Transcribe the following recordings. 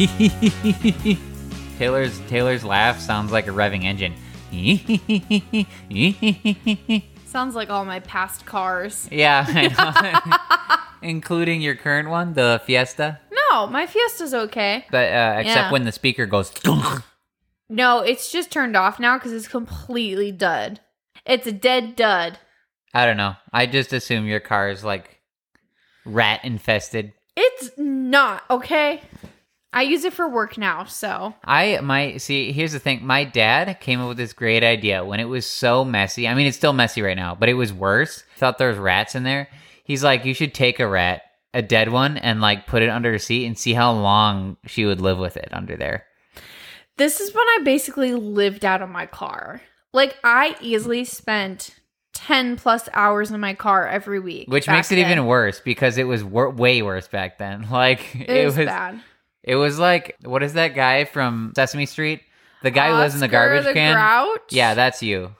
Taylor's Taylor's laugh sounds like a revving engine. Sounds like all my past cars. yeah, including your current one, the Fiesta. No, my Fiesta's okay. But uh, except Yeah. when the speaker goes. No, it's just turned off now because it's completely dud. It's a dead dud. I don't know. I just assume your car is like rat infested. It's not, okay? I use it for work now, so. I my see. Here's the thing. My dad came up with this great idea when it was so messy. I mean, it's still messy right now, but it was worse. Thought there was rats in there. He's like, you should take a rat, a dead one, and like put it under a seat and see how long she would live with it under there. This is when I basically lived out of my car. Like, I easily spent 10 plus hours in my car every week. Which makes it then. even worse because it was wor- way worse back then. Like It, was, bad. It was like what is that guy from Sesame Street? The guy who lives in the Oscar garbage the can. Grouch? Yeah, that's you.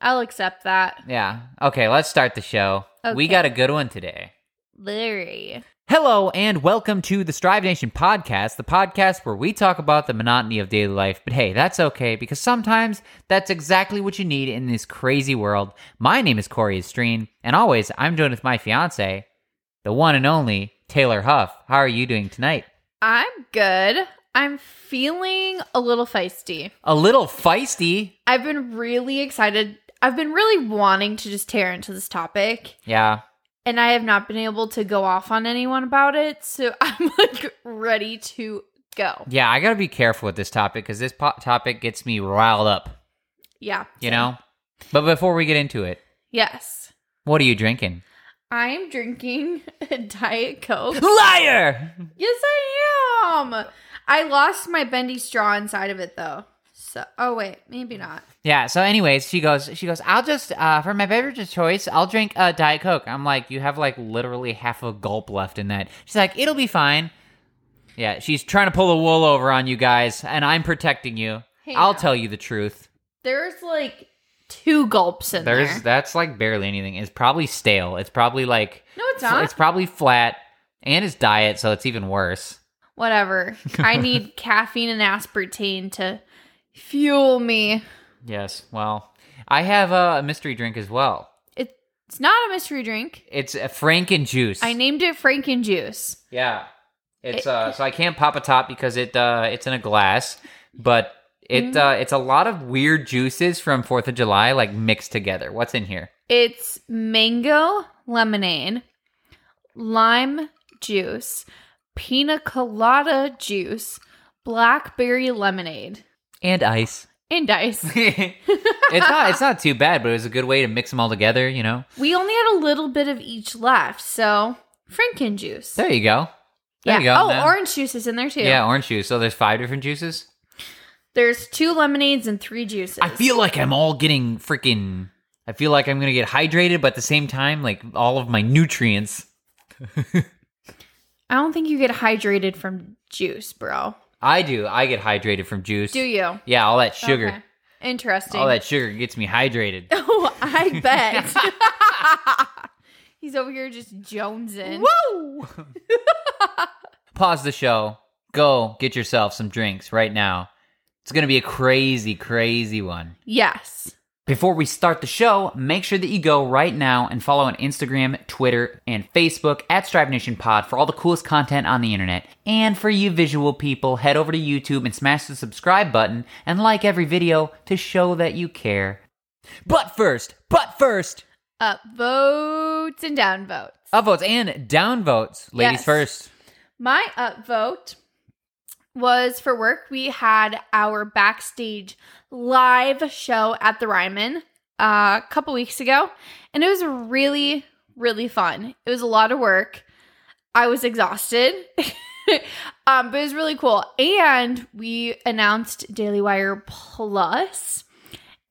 I'll accept that. Yeah. Okay, let's start the show. We got a good one today. Larry. Hello and welcome to the Strive Nation podcast, the podcast where we talk about the monotony of daily life. But hey, that's okay because sometimes that's exactly what you need in this crazy world. My name is Cory Estreen, and always I'm joined with my fiance, the one and only Taylor Huff. How are you doing tonight? I'm good. I'm feeling a little feisty. A little feisty. I've been really excited. I've been really wanting to just tear into this topic, Yeah. and I have not been able to go off on anyone about it. So I'm like ready to go. Yeah, I got to be careful with this topic because this po- topic gets me riled up, Yeah. you know? But before we get into it, Yes. what are you drinking? I'm drinking a Diet Coke. Liar! yes, I am. I lost my bendy straw inside of it though. So, oh wait, maybe not. Yeah. So, anyways, she goes. She goes. I'll just uh, for my beverage of choice, I'll drink a diet coke. I'm like, you have like literally half a gulp left in that. She's like, it'll be fine. Yeah, she's trying to pull the wool over on you guys, and I'm protecting you. Hey, I'll now. tell you the truth. There's like two gulps in There's there. that's like barely anything. It's probably stale. It's probably like no, it's not. it's probably flat, and it's diet, so it's even worse. Whatever. I need caffeine and aspartame to fuel me. Yes. Well, I have a mystery drink as well. It's not a mystery drink. It's a Franken juice. I named it Franken Juice. Yeah. It's uh so I can't pop a top because it uh it's in a glass, but it uh it's a lot of weird juices from 4th of July like mixed together. What's in here? It's mango lemonade, lime juice, pina colada juice, blackberry lemonade, And ice. and ice. it's not it's not too bad, but it was a good way to mix them all together, you know. we only had a little bit of each left, so Franken juice. There you go. There yeah. you go. oh, man. orange juice is in there too. Yeah, orange juice. So there's five different juices. There's two lemonades and three juices. I feel like I'm all getting freaking I feel like I'm going to get hydrated, but at the same time like all of my nutrients I don't think you get hydrated from juice, bro. I do. I get hydrated from juice. Do you? Yeah, all that sugar. Okay. Interesting. All that sugar gets me hydrated. Oh, I bet. He's over here just jonesing. Woo! Pause the show. Go get yourself some drinks right now. It's going to be a crazy, crazy one. Yes. Before we start the show, make sure that you go right now and follow on Instagram, Twitter, and Facebook at Strive Nation Pod for all the coolest content on the internet. And for you visual people, head over to YouTube and smash the subscribe button and like every video to show that you care. But first, but first, Up votes and down votes. upvotes and downvotes. Ladies Yes. first. My upvote was for work. We had our backstage live show at the Ryman uh, a couple weeks ago, and it was really, really fun. It was a lot of work. I was exhausted, um, but it was really cool. And we announced Daily Wire Plus,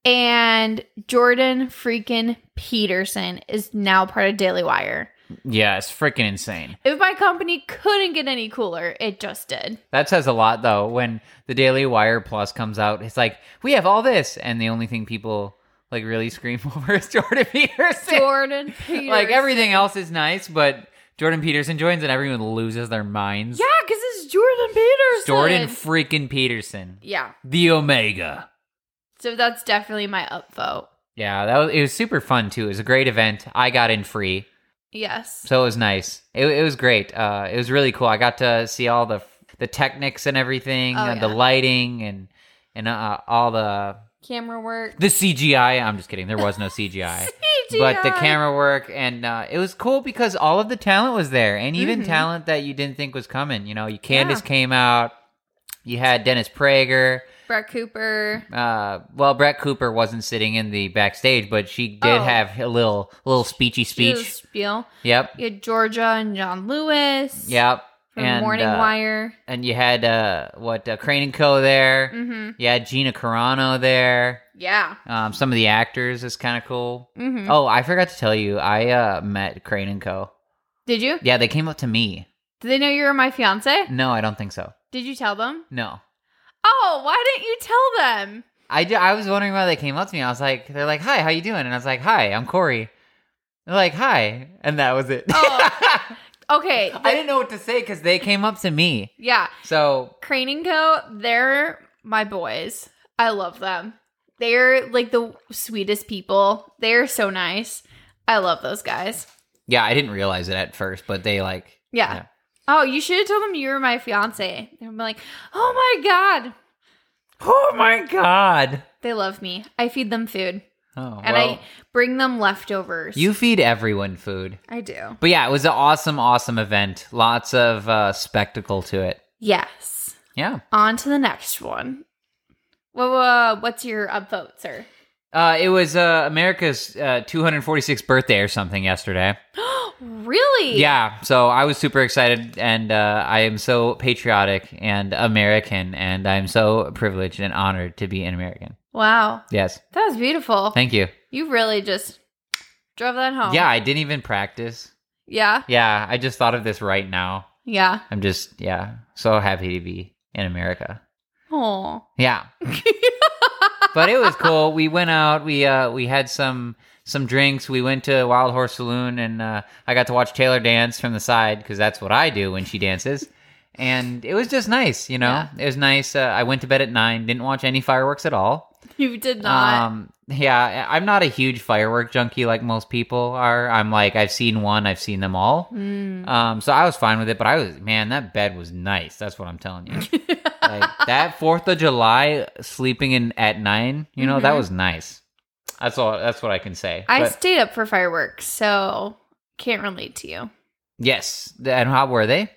and Jordan freaking Peterson is now part of Daily Wire. Yeah, it's freaking insane. If my company couldn't get any cooler, it just did. That says a lot, though. When the Daily Wire Plus comes out, it's like we have all this, and the only thing people like really scream over is Jordan Peterson. Jordan Peterson. like everything else is nice, but Jordan Peterson joins, and everyone loses their minds. Yeah, because it's Jordan Peterson. Jordan freaking Peterson, yeah. the Omega. So that's definitely my upvote. Yeah, that was it was super fun too. It was a great event. I got in free, Yes. so it was nice. It, it was great. Uh, it was really cool. I got to see all the the technics and everything, Oh, and the lighting and and uh, all the Camera work. the CGI. I'm just kidding. There was no CGI. But the camera work and uh, it was cool because all of the talent was there, and even Mhm. talent that you didn't think was coming. You know, you Candace Yeah. came out. You had Dennis Prager. Brett Cooper. Uh, well, Brett Cooper wasn't sitting in the backstage, but she did Oh. have a little little speechy She did a speech. Spiel. Yep, You had Georgia and John Lewis. yep. From and Morning uh, Wire. and you had uh, what uh, Crain and Co. there. Mm-hmm. You had Gina Carano there. Yeah. Um, some of the actors is kind of cool. Mm-hmm. Oh, I forgot to tell you, I uh, met Crain and Co. Did you? Yeah, they came up to me. Did they know you were my fiance? No, I don't think so. Did you tell them? No. Oh, why didn't you tell them? I, ju- I was wondering why they came up to me. I was like, they're like, hi, how you doing? And I was like, hi, I'm Cory. They're like, hi. And that was it. Oh. Okay. I didn't know what to say because they came up to me. yeah. So, Crain and Co. They're my boys. I love them. They're like the sweetest people. They're so nice. I love those guys. yeah, I didn't realize it at first, but they like, Yeah. Yeah. Oh, you should have told them you were my fiance. They're like, oh my god, oh my God. they love me. I feed them food, Oh, and well, I bring them leftovers. you feed everyone food. I do. But yeah, it was an awesome, awesome event. Lots of uh, spectacle to it. Yes. Yeah. On to the next one. Well, uh, what's your upvote, sir? Uh, it was uh, America's uh, 246th birthday or something yesterday. really? Yeah, so I was super excited, and uh, I am so patriotic and American, and I'm so privileged and honored to be an American. Wow. Yes, That was beautiful. thank you. You really just drove that home. Yeah, I didn't even practice. Yeah. Yeah, I just thought of this right now. Yeah. I'm just, yeah, so happy to be in America. Oh. Yeah, but it was cool. We went out. We uh we had some some drinks. We went to Wild Horse Saloon, and uh, I got to watch Taylor dance from the side because that's what I do when she dances. And it was just nice, you know. Yeah. It was nice. Uh, I went to bed at nine. Didn't watch any fireworks at all. You did not. Um, yeah, I'm not a huge firework junkie like most people are. I'm like I've seen one, I've seen them all. Mm. Um, so I was fine with it. But I was man, that bed was nice. That's what I'm telling you like that Fourth of July sleeping in at nine, you know, that Mhm. was nice. That's all. That's what I can say. I But stayed up for fireworks, so can't relate to you. yes, and how were they?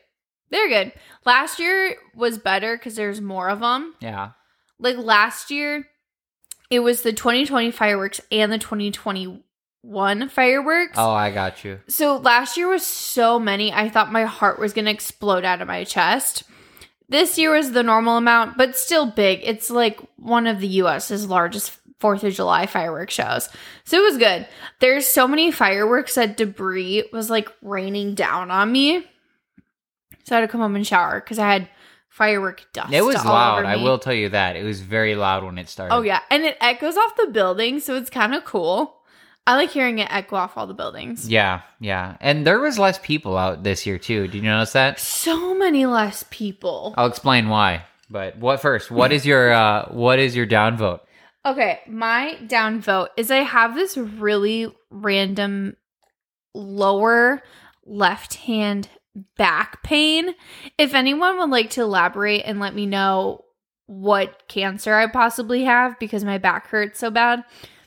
They're good. Last year was better because there's more of them. Yeah, Like last year, it was the 2020 fireworks and the 2021 fireworks. Oh, I got you. So last year was so many, I thought my heart was going to explode out of my chest. This year was the normal amount, but still big. It's like one of the US's largest 4th of July fireworks shows. So it was good. There's so many fireworks that debris was like raining down on me. So I had to come home and shower because I had firework dust. It was loud. I will tell you that it was very loud when it started. Oh yeah, and it echoes off the building, so it's kind of cool. I like hearing it echo off all the buildings. yeah, yeah. And there was less people out this year too. Did you notice that? So many less people. I'll explain why. But what first? What is your uh what is your downvote? Okay, my down vote is I have this really random lower left hand back pain. If anyone would like to elaborate and let me know what cancer I possibly have because my back hurts so bad,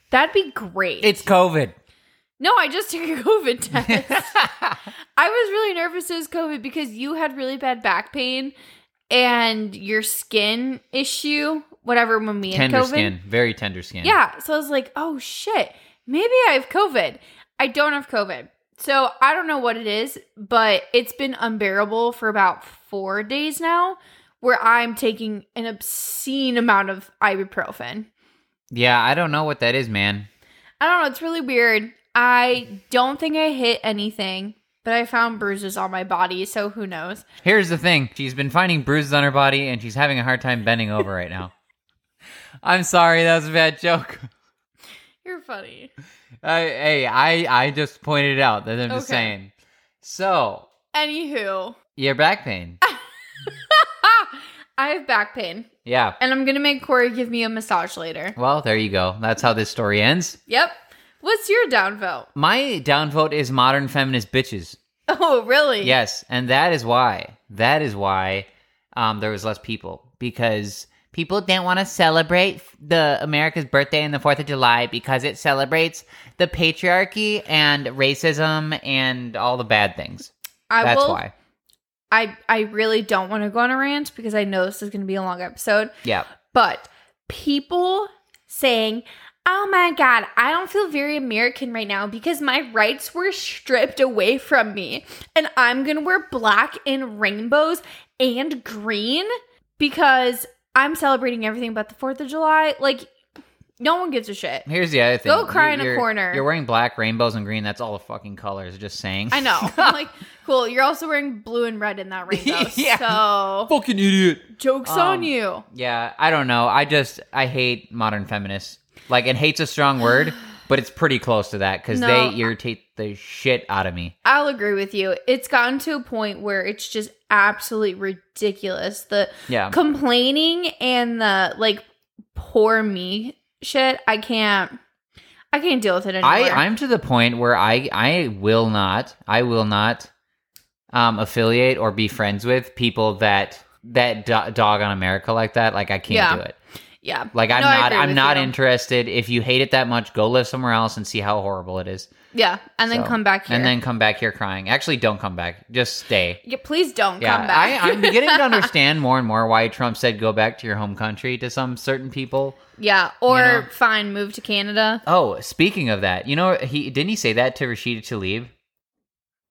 that'd be great. It's COVID. no, I just took a COVID test. I was really nervous it was COVID because you had really bad back pain and your skin issue, whatever, when had tender COVID. skin, very tender skin. Yeah. So I was like, oh shit, maybe I have COVID. I don't have COVID. So I don't know what it is, but it's been unbearable for about four days now where I'm taking an obscene amount of ibuprofen. Yeah. I don't know what that is, man. I don't know. It's really weird. I don't think I hit anything, but I found bruises on my body. So who knows? Here's the thing. She's been finding bruises on her body and she's having a hard time bending over right now. I'm sorry, that was a bad joke. You're funny. Uh, hey, I I just pointed it out. That I'm just Okay. saying. So, Anywho, your back pain. I have back pain, Yeah. and I'm gonna make Cory give me a massage later. Well, there you go. That's how this story ends. Yep. What's your downvote? My downvote is modern feminist bitches. Oh, really? Yes, and that is why. That is why um, there was less people because people didn't want to celebrate the America's birthday and the Fourth of July because it celebrates the patriarchy and racism and all the bad things. I That's will, why. I I really don't want to go on a rant because I know this is going to be a long episode. Yeah. But people saying, "Oh my god, I don't feel very American right now because my rights were stripped away from me, and I'm going to wear black and rainbows and green because I'm celebrating everything but the 4th of July." Like no one gives a shit. Here's the other thing. Go cry in a corner. You're wearing black, rainbows, and green. That's all the fucking colors. Just saying. I know. I'm like, cool. You're also wearing blue and red in that rainbow. Yeah. So fucking idiot. jokes Um, on you. Yeah, I don't know. I just I hate modern feminists. Like, and hate's a strong word, but it's pretty close to that because No. they irritate the shit out of me. I'll agree with you. It's gotten to a point where it's just absolutely ridiculous. The Yeah. complaining and the like poor me shit. I can't. I can't deal with it anymore. I I'm to the point where I I will not I will not um affiliate or be friends with people that that do- dog on America like that. Like I can't Yeah. do it. yeah. Like I'm No, not I'm not you. interested. If you hate it that much, go live somewhere else and see how horrible it is. Yeah, and then come back here. And then come back here crying. Actually, don't come back. Just stay. yeah, please don't Yeah, come back. I, I'm beginning to understand more and more why Trump said go back to your home country to some certain people. Yeah, or You know? fine, move to Canada. Oh, speaking of that, you know he didn't he say that to Rashida Tlaib?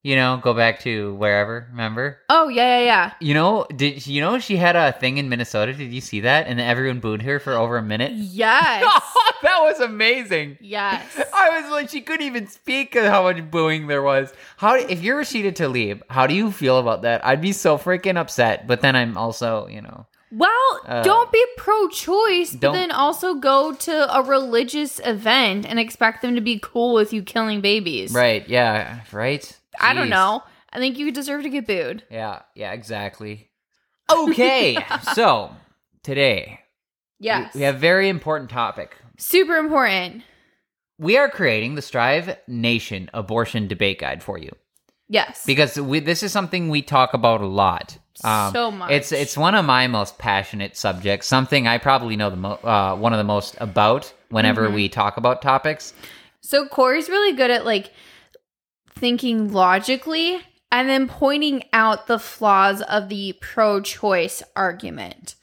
You know, go back to wherever. Remember? Oh yeah, yeah, yeah. You know, did you know she had a thing in Minnesota? Did you see that? And everyone booed her for over a minute. Yes. that was amazing. yes. I was like, she couldn't even speak of how much booing there was. How if you're Rashida Tlaib, how do you feel about that? I'd be so freaking upset. But then I'm also, you know, Well, Uh, don't be pro-choice, but then also go to a religious event and expect them to be cool with you killing babies. right? Yeah, right. I don't know. I think you deserve to get booed. Yeah, yeah, exactly. Okay, so today we- Yes. we have a very important topic. Super important. We are creating the Strive Nation abortion debate guide for you Yes. because we, this is something we talk about a lot. So much. It's it's one of my most passionate subjects. Something I probably know the mo- uh, one of the most about whenever Mm-hmm. we talk about topics. So Cory's really good at like thinking logically and then pointing out the flaws of the pro-choice argument.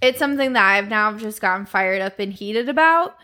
It's something that I've now just gotten fired up and heated about.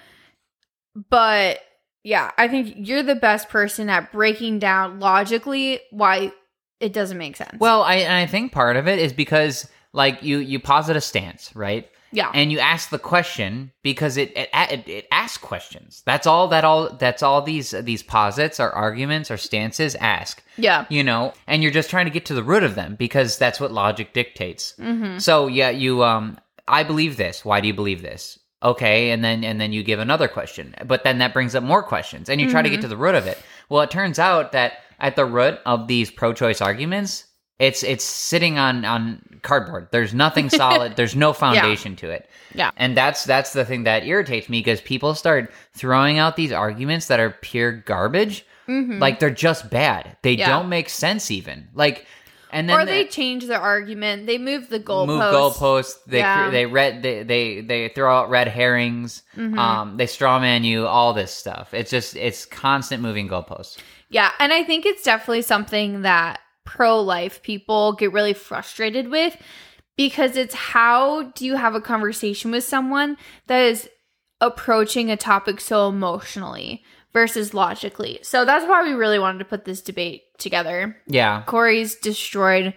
But yeah, I think you're the best person at breaking down logically why it doesn't make sense. Well, I and I think part of it is because like you you posit a stance, right? yeah. and you ask the question because it it, it it asks questions. That's all that all that's all these these posits or arguments or stances ask. yeah. You know, and you're just trying to get to the root of them because that's what logic dictates. Mhm. So yeah, you um I believe this. Why do you believe this? Okay, and then and then you give another question. But then that brings up more questions and you try to get to the root of it. Well, it turns out that at the root of these pro-choice arguments, it's it's sitting on on cardboard. There's nothing solid. There's no foundation to it. Yeah. And that's that's the thing that irritates me because people start throwing out these arguments that are pure garbage. Mhm. Like they're just bad. They Yeah. don't make sense even. Like and then or they change their argument. They move the goalposts. move goalposts. They Yeah. they red they, they they throw out red herrings. Mhm. Um, they strawman you. All this stuff. It's just it's constant moving goalposts. Yeah, and I think it's definitely something that pro life people get really frustrated with because it's how do you have a conversation with someone that is approaching a topic so emotionally versus logically. So that's why we really wanted to put this debate together. Yeah. Corey's destroyed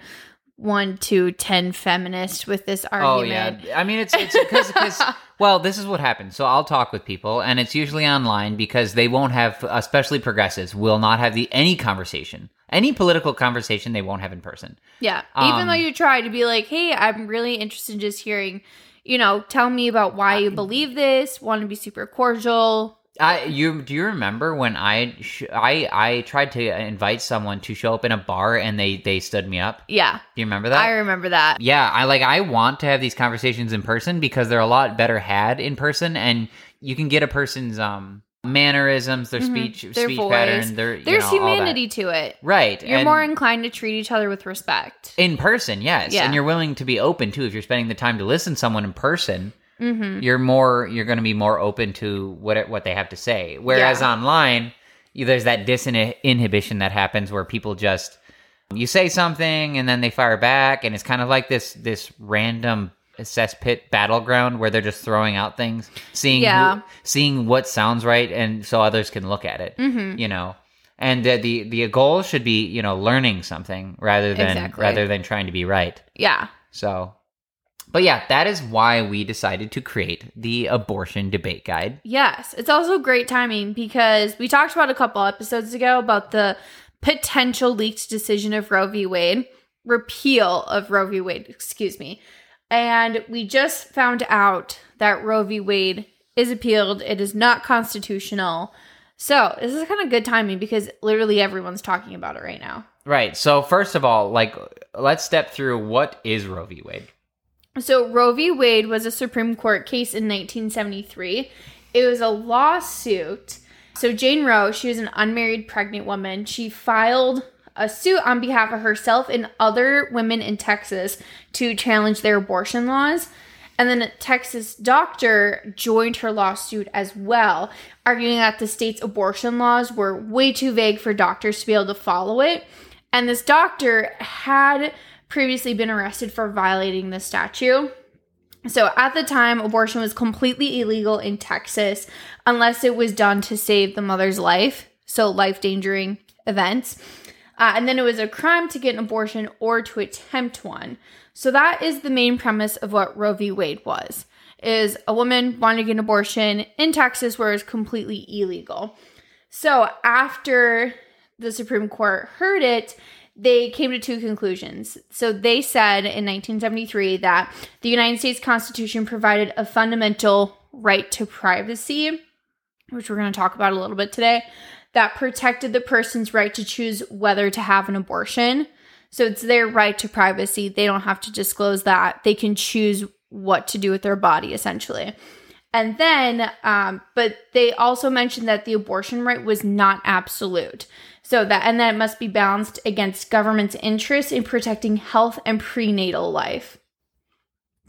one to ten feminists with this argument. Oh yeah. I mean, it's it's because well, this is what happens. So I'll talk with people, and it's usually online because they won't have, especially progressives, will not have the any conversation, any political conversation. They won't have in person. Yeah. Even Um, though you try to be like, hey, I'm really interested in just hearing, you know, tell me about why you believe this, want to be super cordial. I you do you remember when I sh- I I tried to invite someone to show up in a bar and they they stood me up? Yeah, Do you remember that? I remember that. yeah, I like I want to have these conversations in person because they're a lot better had in person and you can get a person's um mannerisms, their speech Mm-hmm. Their speech voice. pattern, their you There's know, all that. humanity to it. Right. You're and- more inclined to treat each other with respect. in person, yes. Yeah. And you're willing to be open too if you're spending the time to listen to someone in person. Mm-hmm. you're more you're going to be more open to what what they have to say. Whereas Yeah. online, you, there's that disinhibition that happens where people just you say something and then they fire back, and it's kind of like this this random cesspit battleground where they're just throwing out things, seeing Yeah. who, seeing what sounds right, and so others can look at it. Mm-hmm. You know. And uh, the the goal should be you know learning something rather than Exactly. rather than trying to be right. Yeah. So, but yeah, that is why we decided to create the abortion debate guide. Yes. It's also great timing because we talked about a couple episodes ago about the potential leaked decision of Roe v. Wade, repeal of Roe v. Wade, excuse me. And we just found out that Roe v. Wade is appealed. It is not constitutional. So this is kind of good timing because literally everyone's talking about it right now. Right. So, first of all, like, let's step through what is Roe v. Wade. So Roe v. Wade was a Supreme Court case in 1973. It was a lawsuit. So Jane Roe, she was an unmarried pregnant woman. She filed a suit on behalf of herself and other women in Texas to challenge their abortion laws. And then a Texas doctor joined her lawsuit as well, arguing that the state's abortion laws were way too vague for doctors to be able to follow it. And this doctor had previously been arrested for violating the statute. So at the time, abortion was completely illegal in Texas unless it was done to save the mother's life. So life endangering events. Uh, and then it was a crime to get an abortion or to attempt one. So that is the main premise of what Roe v. Wade was. Is a woman wanting an abortion in Texas where it's completely illegal. So after the Supreme Court heard it, they came to two conclusions. So they said in 1973 that the United States Constitution provided a fundamental right to privacy, which we're going to talk about a little bit today, that protected the person's right to choose whether to have an abortion. So it's their right to privacy. They don't have to disclose that. They can choose what to do with their body, essentially. And then, um, but they also mentioned that the abortion right was not absolute. So that, and that it must be balanced against government's interest in protecting health and prenatal life.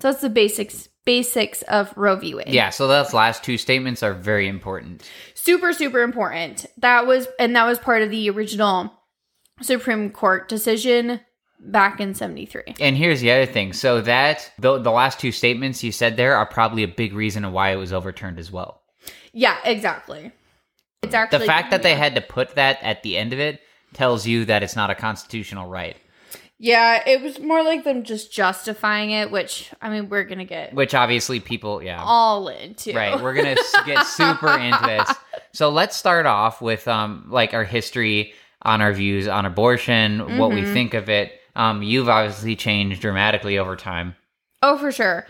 So that's the basics, basics of Roe v. Wade. Yeah. So, those last two statements are very important. super super important that was and that was part of the original supreme court decision back in 73 And here's the other thing. So, that the, the last two statements you said there are probably a big reason why it was overturned as well. yeah exactly it's actually The fact that they had to put that at the end of it tells you that it's not a constitutional right, yeah it was more like them just justifying it which i mean we're gonna get which obviously people, yeah. all into Right. We're gonna get super into this. So let's start off with um like our history on our views on abortion, what we Mhm. think of it. Um, you've obviously changed dramatically over time. Oh, for sure.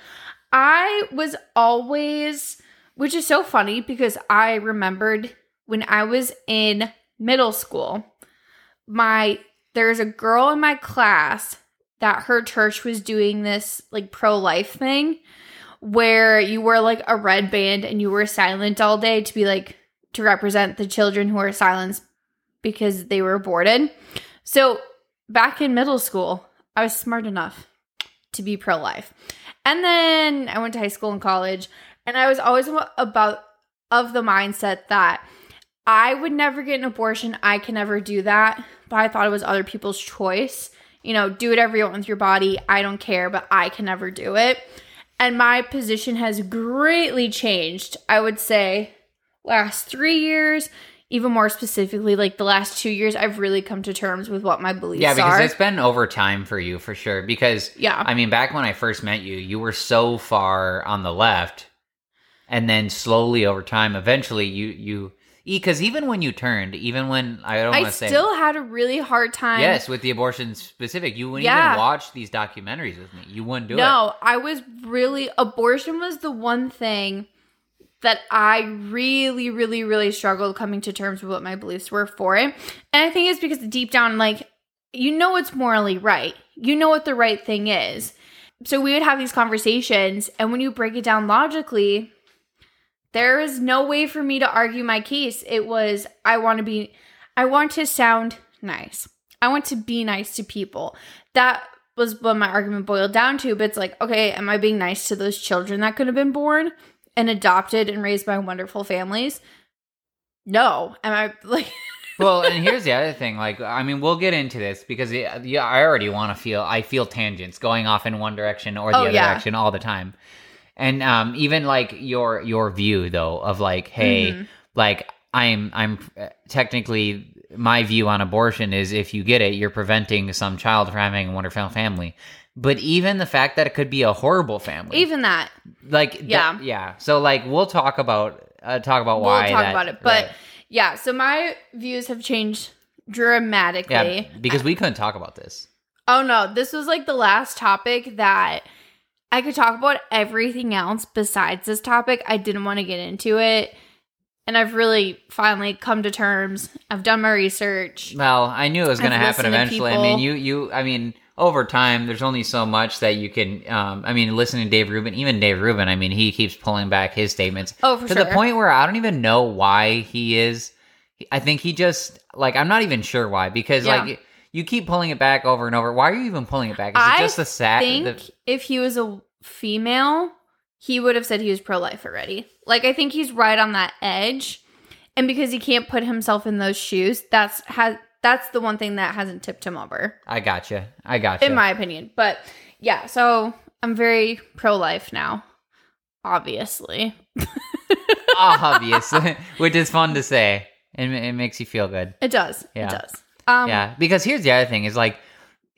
I was always, which is so funny because I remembered when I was in middle school, my there's a girl in my class that her church was doing this like pro life thing where you wore like a red band and you were silent all day to be like to represent the children who are silenced because they were aborted. So back in middle school, I was smart enough to be pro life. And then I went to high school and college, and I was always about of the mindset that I would never get an abortion. I can never do that. But I thought it was other people's choice. You know, do whatever you want with your body. I don't care, but I can never do it. And my position has greatly changed, I would say, last three years, even more specifically, like the last two years, I've really come to terms with what my beliefs are. Yeah, because are. it's been over time for you for sure. Because yeah. I mean, back when I first met you, you were so far on the left, and then slowly over time, eventually you you because even when you turned, even when I don't want to say I still had a really hard time. yes with the abortion specific, you wouldn't Yeah. even watch these documentaries with me. You wouldn't do it. no, I was really abortion was the one thing that I really, really, really struggled coming to terms with what my beliefs were for it. And I think it's because deep down, like, you know, it's morally right. You know what the right thing is. So we would have these conversations, and when you break it down logically, there is no way for me to argue my case. It was, I want to be, I want to sound nice. I want to be nice to people. That was what my argument boiled down to. But it's like, okay, am I being nice to those children that could have been born and adopted and raised by wonderful families? No. Am I like, well, and here's the other thing. Like, I mean, we'll get into this because yeah, yeah I already want to feel. I feel tangents going off in one direction or the Oh, other yeah. direction all the time. And um, even like your your view though of like, hey, Mhm. like I'm I'm technically my view on abortion is if you get it, you're preventing some child from having a wonderful family. But even the fact that it could be a horrible family, even that? like Yeah. yeah. So like we'll talk about uh, talk about why We'll talk that- about it. But right. yeah, so my views have changed dramatically. yeah, because we couldn't talk about this. Oh no, this was like the last topic that I could talk about everything else besides this topic. I didn't want to get into it. And I've really finally come to terms. I've done my research. Well, I knew it was going to happen to eventually. I mean, you, you, I mean, over time, there's only so much that you can. Um, I mean, listening to Dave Rubin, even Dave Rubin, I mean, he keeps pulling back his statements Oh, for to sure. the point where I don't even know why he is. I think he just like I'm not even sure why because Yeah. like you keep pulling it back over and over. Why are you even pulling it back? Is I it just the sad? think The, if he was a female, he would have said he was pro life already. Like I think he's right on that edge. And because he can't put himself in those shoes, that's has that's the one thing that hasn't tipped him over. I gotcha. I gotcha. in my opinion. But yeah, so I'm very pro life now, obviously. obviously, which is fun to say. It, it makes you feel good. It does. Yeah. It does. Um, yeah, because here's the other thing: is like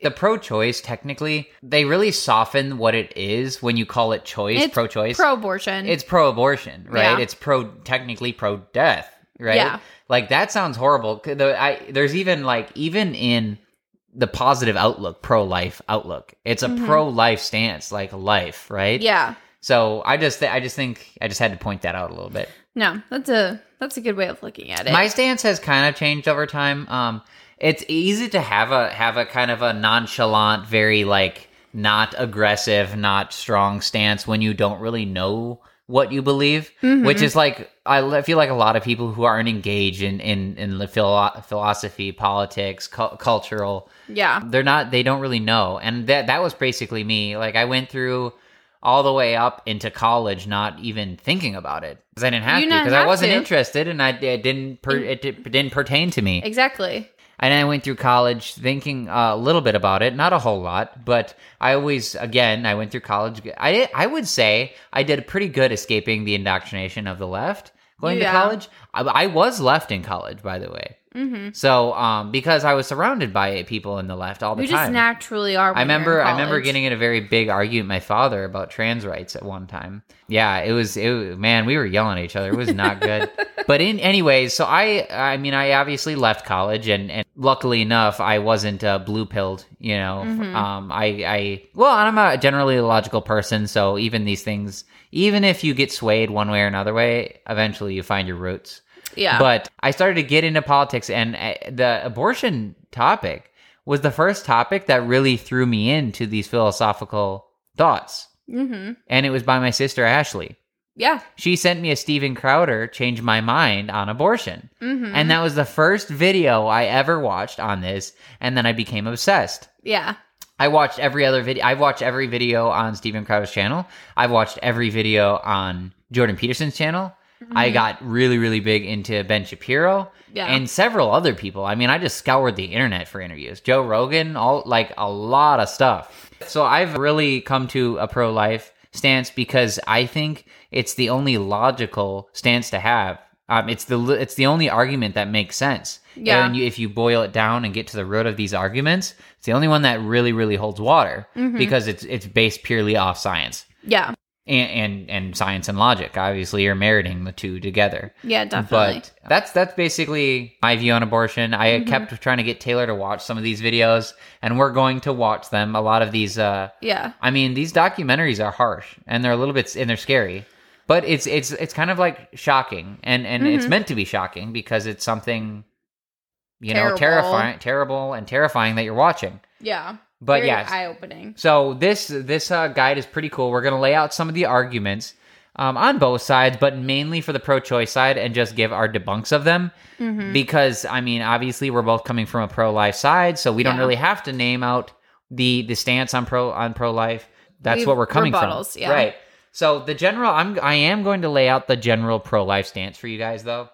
the pro-choice. Technically, they really soften what it is when you call it choice. Pro-choice. Pro abortion. it's pro-abortion, right? Yeah. It's pro technically pro-death, right? Yeah. Like that sounds horrible. The, I, there's even like even in the positive outlook, pro-life outlook, it's a Mhm. pro-life stance, like life, right? yeah. So I just I just think I just had to point that out a little bit. No, that's a that's a good way of looking at it. My stance has kind of changed over time. Um, it's easy to have a have a kind of a nonchalant, very like not aggressive, not strong stance when you don't really know what you believe, Mhm. which is like I feel like a lot of people who aren't engaged in in in the philo- philosophy, politics, cu- cultural yeah. they're not they don't really know and that that was basically me like i went through all the way up into college not even thinking about it because i didn't have You to because i wasn't to. interested and i it didn't per, it, didn't pertain to me Exactly. and i went through college thinking a little bit about it not a whole lot but i always again i went through college i i would say i did pretty good escaping the indoctrination of the left going Yeah. to college I, I was left in college by the way Mm-hmm. so um because i was surrounded by people in the left all the You time you just naturally are. I remember I remember getting in a very big argument with my father about trans rights at one time. Yeah, it was it was- man, we were yelling at each other. It was not good. but in anyways, so I I mean I obviously left college and and luckily enough I wasn't uh, blue pilled, you know. Mhm. Um I I well, I'm a generally a logical person, so even these things even if you get swayed one way or another way, eventually you find your roots. Yeah. But I started to get into politics, and uh, the abortion topic was the first topic that really threw me into these philosophical thoughts. mm-hmm. And it was by my sister Ashley. Yeah. She sent me a Steven Crowder change my mind on abortion. Mm-hmm. And that was the first video I ever watched on this. And then I became obsessed. yeah. I watched every other video. I've watched every video on Steven Crowder's channel. I've watched every video on Jordan Peterson's channel. I got really, really big into Ben Shapiro Yeah. and several other people. I mean, I just scoured the internet for interviews. Joe Rogan, all like a lot of stuff. So I've really come to a pro life stance because I think it's the only logical stance to have. Um, it's the it's the only argument that makes sense. Yeah. And you, if you boil it down and get to the root of these arguments, it's the only one that really, really holds water Mhm. because it's it's based purely off science yeah. and and, and science and logic. Obviously, you're marrying the two together. Yeah. Definitely. But that's that's basically my view on abortion. I Mhm. kept trying to get Taylor to watch some of these videos, and we're going to watch them. A lot of these, uh, yeah. I mean, these documentaries are harsh and they're a little bit and they're scary. but it's it's it's kind of like shocking, and and it's Mhm. meant to be shocking because it's something, you know, terrifying, terrible, and terrifying that you're watching. Yeah. But yes, eye opening. so this this uh, guide is pretty cool. We're going to lay out some of the arguments um, on both sides, but mainly for the pro-choice side, and just give our debunks of them. Mm-hmm. Because I mean, obviously, we're both coming from a pro-life side, so we don't Yeah. really have to name out the the stance on pro on pro-life. That's We've- what we're coming rebuttals, from, yeah. right? So the general, I'm I am going to lay out the general pro-life stance for you guys, though.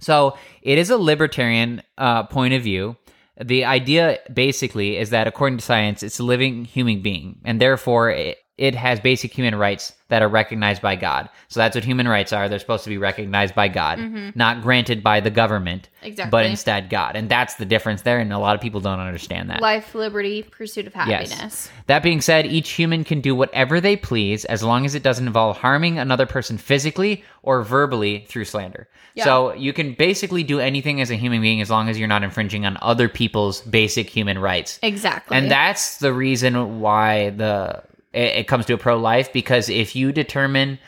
So it is a libertarian uh, point of view. The idea basically is that according to science, it's a living human being, and therefore it, it has basic human rights that are recognized by God. So that's what human rights are. They're supposed to be recognized by God, mm-hmm. not granted by the government, exactly. but instead God. And that's the difference there, and a lot of people don't understand that. Life, liberty, pursuit of happiness. Yes. That being said, each human can do whatever they please as long as it doesn't involve harming another person physically or verbally through slander. Yeah. So you can basically do anything as a human being as long as you're not infringing on other people's basic human rights. Exactly. And that's the reason why the it, it comes to a pro life because if you determine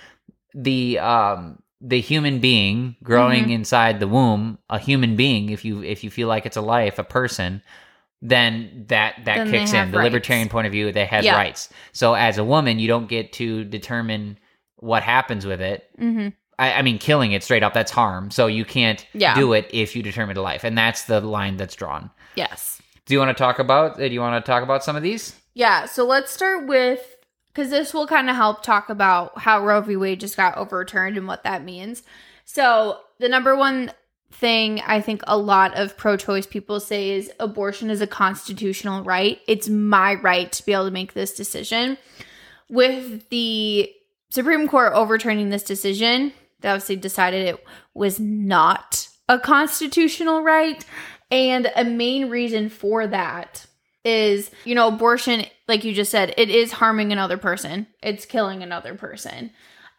the um the human being growing Mm-hmm. inside the womb a human being if you if you feel like it's a life a person then that that Then kicks in the rights. libertarian point of view that has Yeah. rights so as a woman you don't get to determine what happens with it hmm I, I mean killing it straight up that's harm so you can't Yeah. do it if you determine a life and that's the line that's drawn Yes. do you want to talk about do you want to talk about some of these Yeah. So let's start with because this will kind of help talk about how Roe v. Wade just got overturned and what that means. So the number one thing I think a lot of pro-choice people say is abortion is a constitutional right. It's my right to be able to make this decision. With the Supreme Court overturning this decision, they obviously decided it was not a constitutional right. And a main reason for that is, you know, abortion, like you just said, it is harming another person. It's killing another person.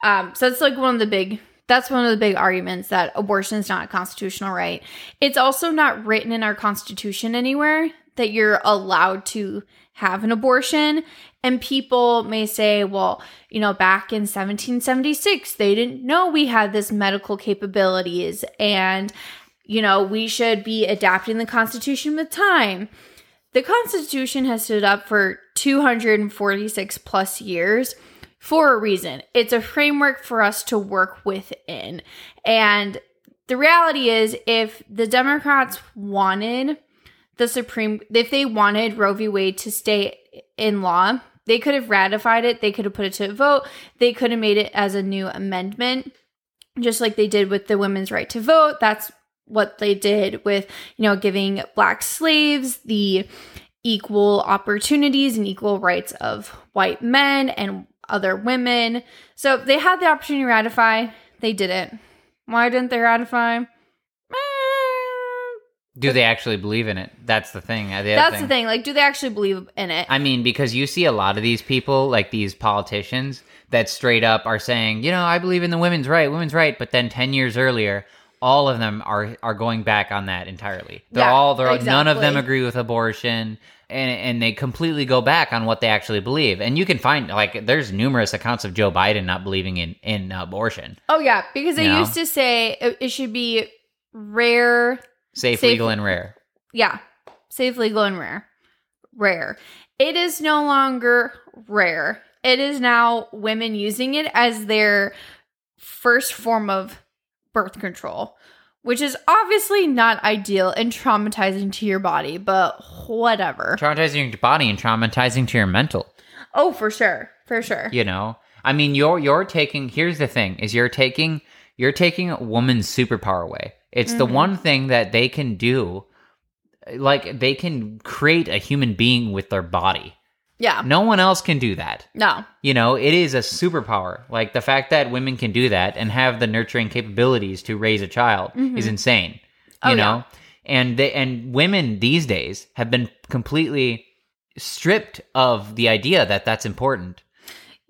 Um, so it's like one of the big that's one of the big arguments that abortion is not a constitutional right. It's also not written in our constitution anywhere that you're allowed to have an abortion. And people may say, well, you know, back in 1776, they didn't know we had this medical capabilities and, you know, we should be adapting the constitution with time. The Constitution has stood up for 246 plus years for a reason. It's a framework for us to work within. And the reality is, if the Democrats wanted the Supreme, if they wanted Roe v. Wade to stay in law, they could have ratified it, they could have put it to a vote, they could have made it as a new amendment, just like they did with the women's right to vote. That's what they did with, you know, giving black slaves the equal opportunities and equal rights of white men and other women. So they had the opportunity to ratify, they didn't. Why didn't they ratify? Eh, Do they actually believe in it? That's the thing. The other That's the thing. Like, do they actually believe in it? I mean, because you see a lot of these people, like these politicians, that straight up are saying, you know, I believe in the women's right, women's right, but then ten years earlier, all of them are are going back on that entirely. They're Yeah, all they're none of them agree with abortion. And, and they completely go back on what they actually believe, and you can find like there's numerous accounts of Joe Biden not believing in in abortion, oh, yeah. Because they You know? used to say it, it should be rare. safe, Safe- legal, and rare. Yeah. Safe, legal, and rare. Rare. It is no longer rare. It is now women using it as their first form of birth control, which is obviously not ideal and traumatizing to your body, but whatever. Traumatizing your body and traumatizing to your mental. Oh, for sure. For sure. you know i mean you're you're taking here's the thing is you're taking you're taking a woman's superpower away it's the Mhm. one thing that they can do like they can create a human being with their body Yeah. no one else can do that No. you know it is a superpower like the fact that women can do that and have the nurturing capabilities to raise a child mm-hmm. is insane oh, you Oh, yeah. know and they and women these days have been completely stripped of the idea that that's important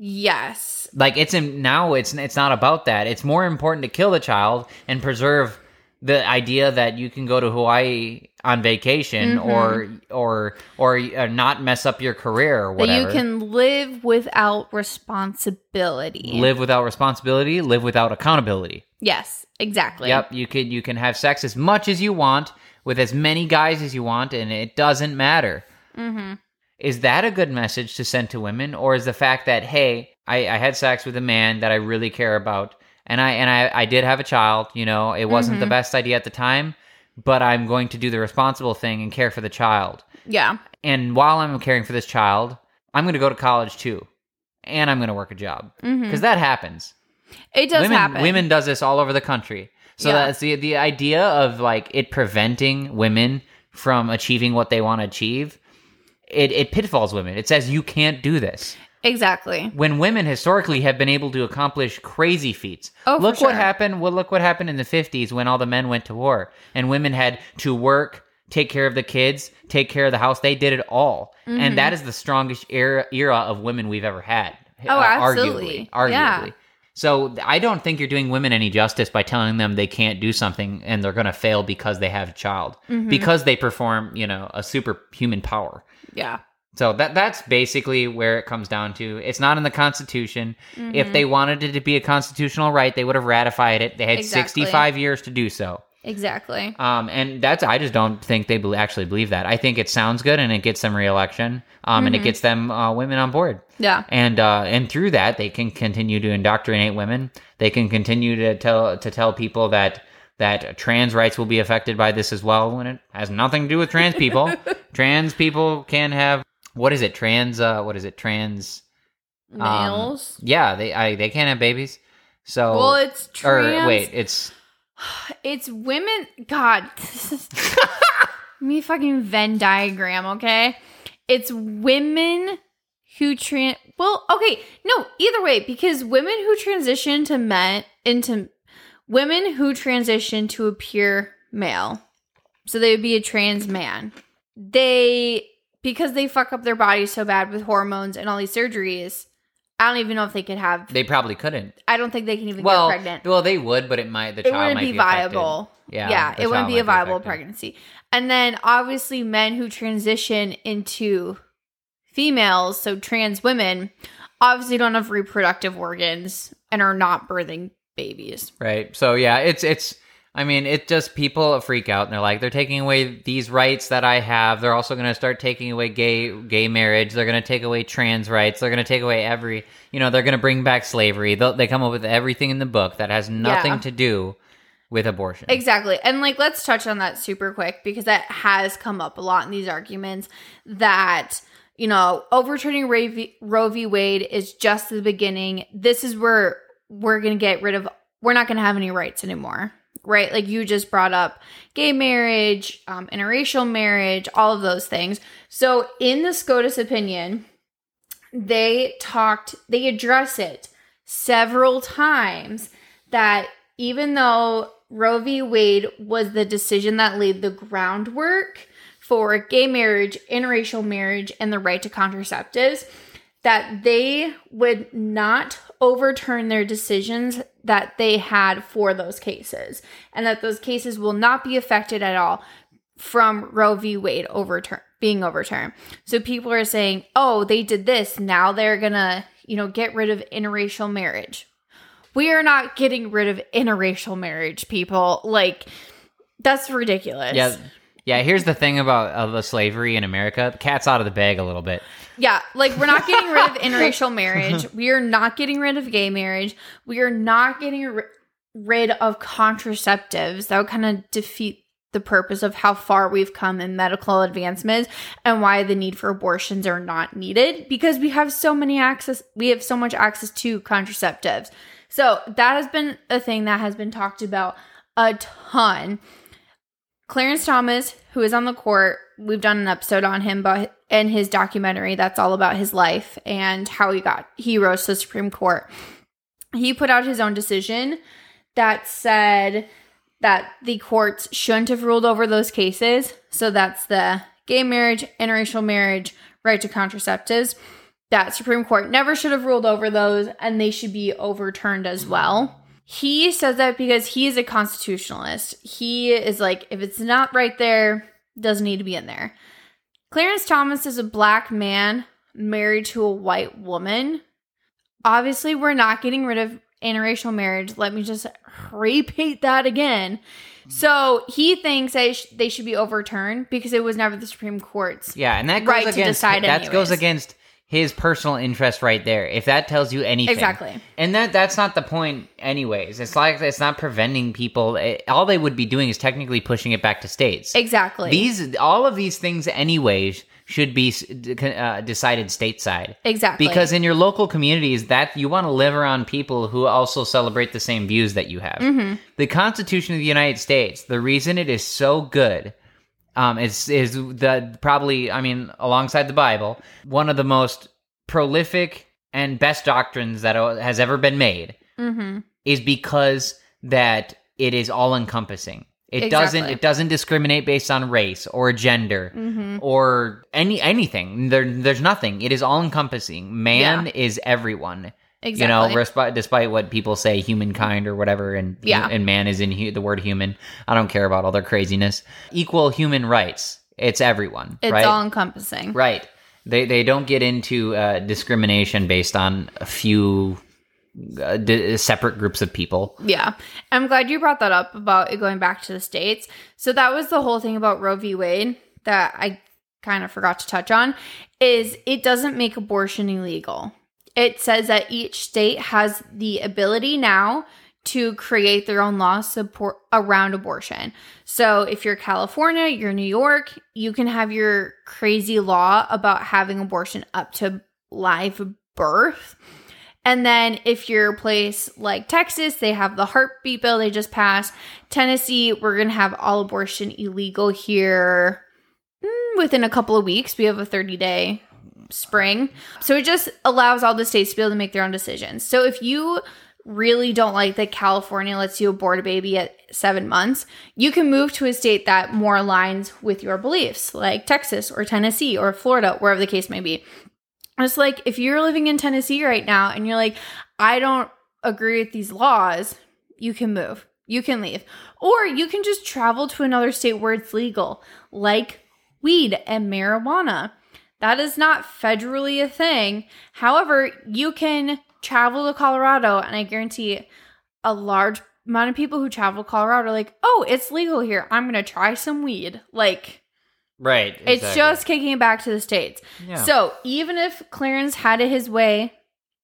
Yes. like it's in now it's it's not about that it's more important to kill the child and preserve the idea that you can go to hawaii on vacation or or or uh, not mess up your career or that whatever. you can live without responsibility. live without responsibility, live without accountability. Yes, exactly. Yep, you can you can have sex as much as you want with as many guys as you want, and it doesn't matter. Mm-hmm. Is that a good message to send to women, or is the fact that hey, I, I had sex with a man that I really care about, and I and I, I did have a child. You know, it wasn't the best idea at the time, but I'm going to do the responsible thing and care for the child. Yeah. And while I'm caring for this child, I'm going to go to college too, and I'm going to work a job mm-hmm. because that happens It does women, happen. Women does this all over the country. So Yeah. that's the the idea of like it preventing women from achieving what they want to achieve. It it pitfalls women. It says you can't do this. Exactly. When women historically have been able to accomplish crazy feats. Oh, for look what happened. Well, look what happened in the fifties when all the men went to war and women had to work, take care of the kids, take care of the house. They did it all, Mm-hmm. and that is the strongest era era of women we've ever had. Oh, uh, absolutely. Arguably, Yeah. So I don't think you're doing women any justice by telling them they can't do something and they're going to fail because they have a child Mm-hmm. because they perform, you know, a superhuman power. Yeah. So that that's basically where it comes down to. It's not in the Constitution. Mm-hmm. If they wanted it to be a constitutional right, they would have ratified it. They had Exactly. 65 years to do so. Exactly. Um, and that's I just don't think they bel actually believe that. I think it sounds good and it gets them reelection. Um, and it gets them uh, women on board. Yeah. And uh, and through that, they can continue to indoctrinate women. They can continue to tell to tell people that that trans rights will be affected by this as well. When it has nothing to do with trans people. trans people can have what is it? Trans uh, what is it? Trans um, Males. yeah, they I, they can't have babies. So well, it's trans. or wait, it's It's women. God, me fucking Venn diagram. Okay, it's women who trans. Well, okay, no, either way, because women who transition to men into women who transition to appear male, so they would be a trans man. They because they fuck up their bodies so bad with hormones and all these surgeries. I don't even know if they could have. they probably couldn't. I don't think they can even Well, get pregnant well, they would, but it might the it child wouldn't might be, be, viable. Yeah, yeah, it wouldn't be a viable affected. pregnancy. And then obviously men who transition into females, so trans women, obviously don't have reproductive organs and are not birthing babies. Right. So yeah, it's it's I mean, it just people freak out and they're like they're taking away these rights that I have. They're also going to start taking away gay gay marriage. They're going to take away trans rights. They're going to take away every, you know, they're going to bring back slavery. They'll, they come up with everything in the book that has nothing Yeah. to do with abortion. Exactly. And like let's touch on that super quick because that has come up a lot in these arguments that you know, overturning Roe v, Roe v. Wade is just the beginning. This is where we're going to get rid of we're not going to have any rights anymore. Right? Like you just brought up gay marriage, um, interracial marriage, all of those things. So in the SCOTUS opinion, they talked, they address it several times that even though Roe v. Wade was the decision that laid the groundwork for gay marriage, interracial marriage, and the right to contraceptives, that they would not overturn their decisions that they had for those cases, and that those cases will not be affected at all from Roe v. Wade overturn being overturned. So people are saying, "Oh, they did this. Now they're going to, you know, get rid of interracial marriage." We are not getting rid of interracial marriage, people. Like that's ridiculous. yeah. Yeah, here's the thing about the slavery in America. The cat's out of the bag a little bit. Yeah, like we're not getting rid of interracial marriage. We are not getting rid of gay marriage. We are not getting ri- rid of contraceptives. That would kind of defeat the purpose of how far we've come in medical advancements and why the need for abortions are not needed because we have so many access we have so much access to contraceptives. So, that has been a thing that has been talked about a ton. Clarence Thomas, who is on the court, we've done an episode on him but in his documentary that's all about his life and how he got he rose to the Supreme Court. He put out his own decision that said that the courts shouldn't have ruled over those cases. So that's the gay marriage, interracial marriage, right to contraceptives. That Supreme Court never should have ruled over those and they should be overturned as well. He says that because he is a constitutionalist. He is like, if it's not right there, Doesn't need to be in there. Clarence Thomas is a black man married to a white woman. Obviously, we're not getting rid of interracial marriage. Let me just repeat that again. So he thinks that sh- they should be overturned because it was never the Supreme Court's. Yeah, and that goes Right to against decide that goes against his personal interest right there. If that tells you anything, Exactly. and that that's not the point, anyways. It's like it's not preventing people. It, all they would be doing is technically pushing it back to states. Exactly. These all of these things, anyways, should be uh, decided stateside. exactly. Because in your local communities, that you want to live around people who also celebrate the same views that you have. Mm-hmm. The Constitution of the United States, the reason it is so good, um, is is the probably, I mean, alongside the Bible, one of the most prolific and best doctrines that has ever been made hmm is because that it is all encompassing. It doesn't it doesn't discriminate based on race or gender hmm or any anything. There there's nothing. It is all encompassing. Man Yeah. is everyone. Exactly. You know, resp- despite what people say, humankind or whatever, and Yeah. and man is in hu- the word human. I don't care about all their craziness. Equal human rights. It's everyone. it's right? all encompassing. right. They they don't get into uh, discrimination based on a few uh, d- separate groups of people. Yeah. I'm glad you brought that up about it going back to the States. So that was the whole thing about Roe v. Wade that I kind of forgot to touch on is it doesn't make abortion illegal. It says that each state has the ability now to create their own laws support around abortion. So if you're California, you're New York, you can have your crazy law about having abortion up to live birth. And then if you're a place like Texas, they have the heartbeat bill they just passed. Tennessee, we're going to have all abortion illegal here mm, within a couple of weeks. We have a 30 day spring. So it just allows all the states to be able to make their own decisions. So if you really don't like that California lets you abort a baby at seven months, you can move to a state that more aligns with your beliefs, like Texas or Tennessee or Florida, wherever the case may be. It's like if you're living in Tennessee right now and you're like, I don't agree with these laws, you can move. You can leave. Or you can just travel to another state where it's legal, like weed and marijuana. That is not federally a thing. However, you can travel to Colorado, and I guarantee a large amount of people who travel to Colorado are like, oh, it's legal here. I'm going to try some weed. Like, Right. it's just kicking it back to the states. Yeah. So even if Clarence had it his way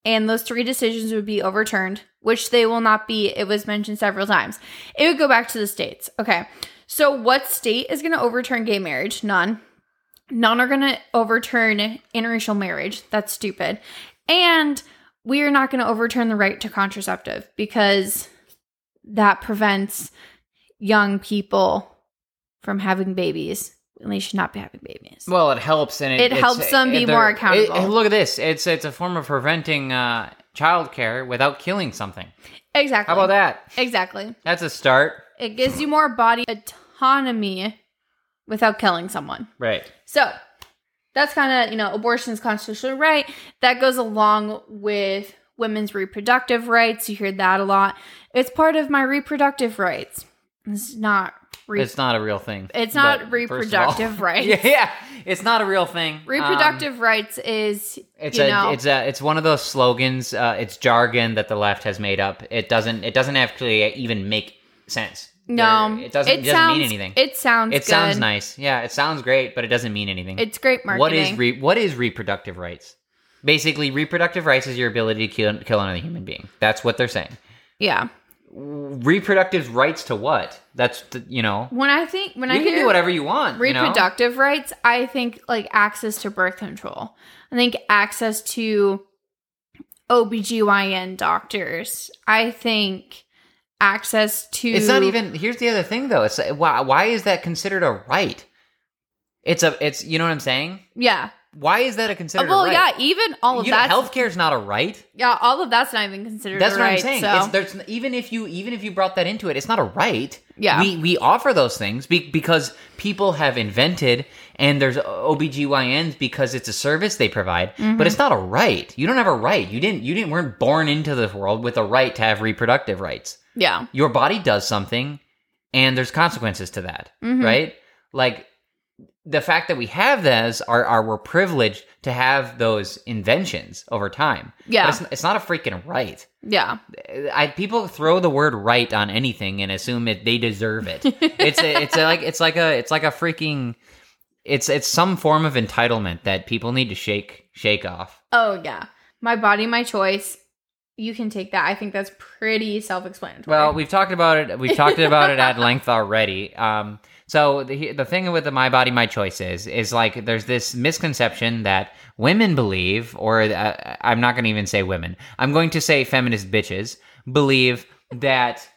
and those three decisions would be overturned, which they will not be, it was mentioned several times, it would go back to the states. Okay. So what state is going to overturn gay marriage? None. None are going to overturn interracial marriage. That's stupid. And we are not going to overturn the right to contraceptive because that prevents young people from having babies. And they should not be having babies. Well, it helps, and it, It helps them be more accountable. it- look at this; it's it's a form of preventing uh, childcare without killing something. Exactly. How about that? Exactly. That's a start, It gives you more body autonomy without killing someone. right? So that's kind of, you know, abortion's constitutional right. That goes along with women's reproductive rights. You hear that a lot. It's part of my reproductive rights. It's not re- It's not a real thing. It's not all- reproductive rights. yeah, yeah, it's not a real thing. Um, reproductive rights is it's you a know it's a it's one of those slogans. Uh, it's jargon that the left has made up. It doesn't it doesn't actually even make sense. No, it doesn't it, doesn't sounds, mean anything. It sounds It sounds nice. Yeah, it sounds great, but it doesn't mean anything. It's great marketing. What is re- what is reproductive rights? Basically, reproductive rights is your ability to kill, kill another human being. That's what they're saying. yeah. Reproductive rights to what? That's the, you know When I think when you I can do whatever you want. you know? reproductive rights, I think like access to birth control. I think access to OBGYN doctors. I think access to It's not even. Here's the other thing, though. It's why why is that considered a right? It's a. It's you know what I'm saying. Yeah. Why is that a considered? well, a right? yeah, even all of that healthcare is not a right. Yeah, all of that's not even considered That's what right. I'm saying. So It's, there's even if you even if you brought that into it, it's not a right. Yeah. we we offer those things be, because people have invented, and there's OBGYNs because it's a service they provide, Mm-hmm. but it's not a right. You don't have a right. You didn't you didn't weren't born into this world with a right to have reproductive rights. Yeah. Your body does something, and there's consequences to that, Mhm. right? Like the fact that we have those are, are we're privileged to have those inventions over time. Yeah. It's, it's not a freaking right. Yeah. I people throw the word right on anything and assume it they deserve it. it's a, it's a, like it's like a it's like a freaking it's it's some form of entitlement that people need to shake shake off. Oh yeah. My body, my choice. You can take that. I think that's pretty self-explanatory. Well, we've talked about it. We've talked about it at length already. Um, so the the thing with the my body my choice is is like there's this misconception that women believe, or uh, I'm not going to even say women. I'm going to say feminist bitches believe that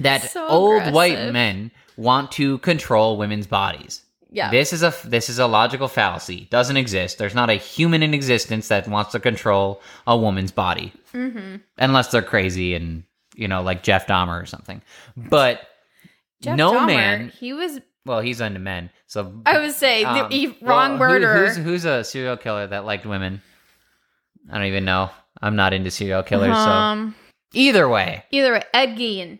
that So old white men want to control women's bodies. Yeah. This is a this is a logical fallacy. Doesn't exist. There's not a human in existence that wants to control a woman's body, mm-hmm. unless they're crazy and you know like Jeff Dahmer or something. But Jeff no Dahmer, man. He was. Well, he's into men. So I would say um, the e- well, wrong who- murderer. who's who's a serial killer that liked women? I don't even know. I'm not into serial killers. um. so either way, Either way, Ed Gein.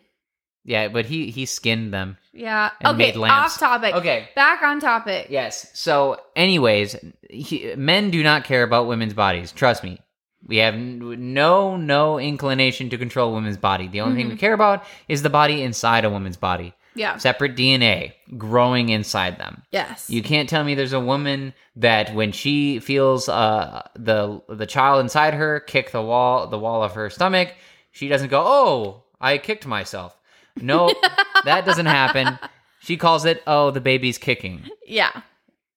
Yeah. But he he skinned them. Yeah. Okay. Off topic. Okay. Back on topic. Yes. So, anyways, he, men do not care about women's bodies. Trust me. We have no no inclination to control women's body. The only thing we care about is the body inside a woman's body. Yeah. Separate DNA growing inside them. Yes. You can't tell me there's a woman that when she feels uh, the the child inside her kick the wall the wall of her stomach, she doesn't go, "Oh, I kicked myself." No, that doesn't happen. She calls it, "Oh, the baby's kicking." yeah.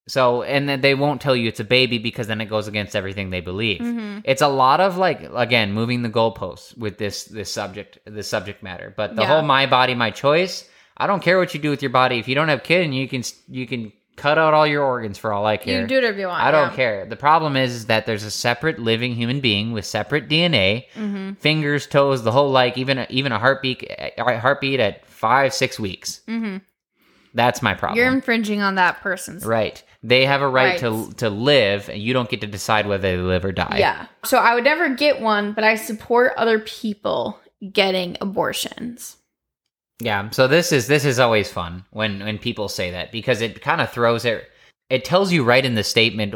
So, and then they won't tell you it's a baby because then it goes against everything they believe. Mm-hmm. It's a lot of like again moving the goalposts with this this subject this subject matter. But the Yeah. whole my body my choice. I don't care what you do with your body. If you don't have kid, and you can you can cut out all your organs for all I care. You do whatever you want. I don't yeah. care. The problem is, is that there's a separate living human being with separate DNA, Mm-hmm. fingers, toes, the whole like even a, even a heartbeat a heartbeat at five six weeks. Mhm. That's my problem. You're infringing on that person's. Right. They have a right, to to live, and you don't get to decide whether they live or die. Yeah. So I would never get one, but I support other people getting abortions. Yeah. So this is this is always fun when when people say that because it kind of throws it. It tells you right in the statement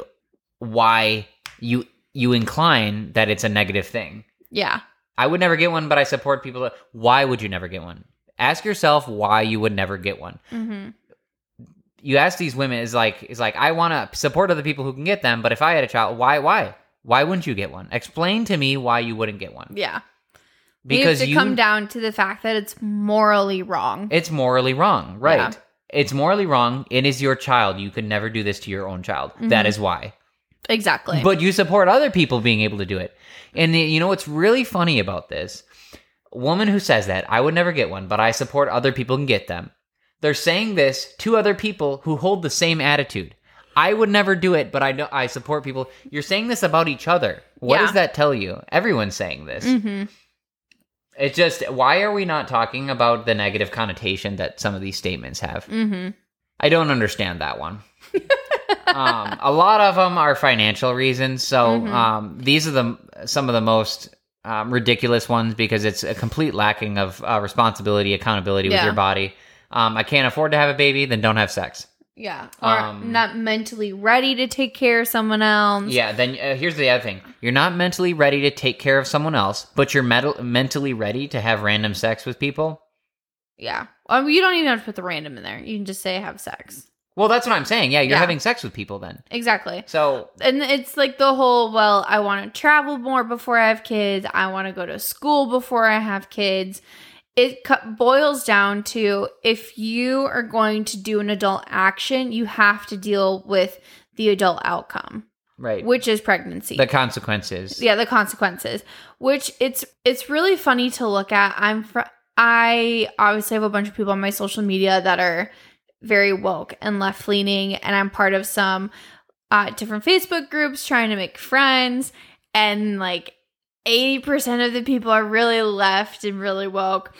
why you you incline that it's a negative thing. Yeah. I would never get one, but I support people. That, why would you never get one? Ask yourself why you would never get one. Mm-hmm. You ask these women is like is like I want to support other people who can get them, but if I had a child, why why why wouldn't you get one? Explain to me why you wouldn't get one. Yeah. Because we have to you come down to the fact that it's morally wrong. It's morally wrong, right? Yeah. It's morally wrong. It is your child. You could never do this to your own child. That is why. exactly. But you support other people being able to do it. And the, you know what's really funny about this? Woman who says that, I would never get one, but I support other people can get them. They're saying this to other people who hold the same attitude. I would never do it, but I know I support people. You're saying this about each other. What Yeah. does that tell you? Everyone's saying this. hmm It's just why are we not talking about the negative connotation that some of these statements have? hmm I don't understand that one. um, a lot of them are financial reasons. So Mhm. um, these are the some of the most um, ridiculous ones because it's a complete lacking of uh, responsibility, accountability with your body. Um, I can't afford to have a baby, then don't have sex. Yeah. Or Um, not mentally ready to take care of someone else. Yeah. Then uh, here's the other thing: you're not mentally ready to take care of someone else, but you're mentally ready to have random sex with people. Yeah. You don't even have to put the random in there. You can just say have sex. Well, that's what I'm saying. Yeah, you're Yeah. having sex with people then. Exactly. So And it's like the whole, well, I want to travel more before I have kids. I want to go to school before I have kids. It boils down to if you are going to do an adult action, you have to deal with the adult outcome, right, which is pregnancy. the consequences. yeah the consequences which it's it's really funny to look at i'm fr- i obviously have a bunch of people on my social media that are very woke and left leaning and i'm part of some uh, different facebook groups trying to make friends and like 80% of the people are really left and really woke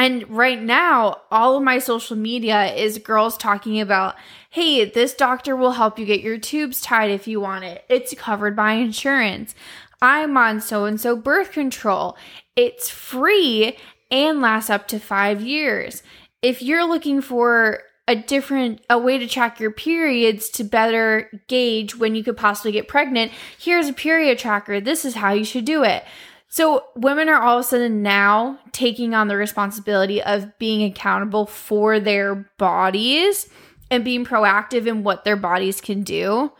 and right now, all of my social media is girls talking about, hey, this doctor will help you get your tubes tied if you want it. It's covered by insurance. I'm on so and so birth control. It's free and lasts up to five years. If you're looking for a different a way to track your periods to better gauge when you could possibly get pregnant. Here's a period tracker. This is how you should do it. So women are all of a sudden now taking on the responsibility of being accountable for their bodies and being proactive in what their bodies can do.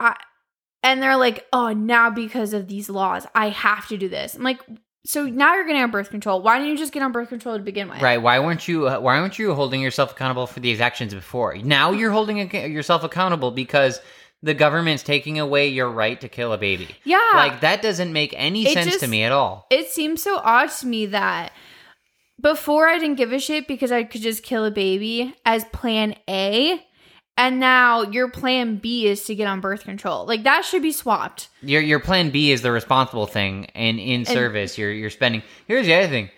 I, and they're like, oh, now because of these laws, I have to do this. I'm like, so now you're getting on birth control. Why didn't you just get on birth control to begin with? Right? Why weren't you? Uh, why weren't you holding yourself accountable for these actions before? Now you're holding ac- yourself accountable because the government's taking away your right to kill a baby. Yeah. Like that doesn't make any It sense to me at all. It seems so odd to me that before I didn't give a shit because I could just kill a baby as plan A. And now your plan B is to get on birth control. Like that should be swapped. Your your plan B is the responsible thing, and in service, you're you're spending. Here's the other thing: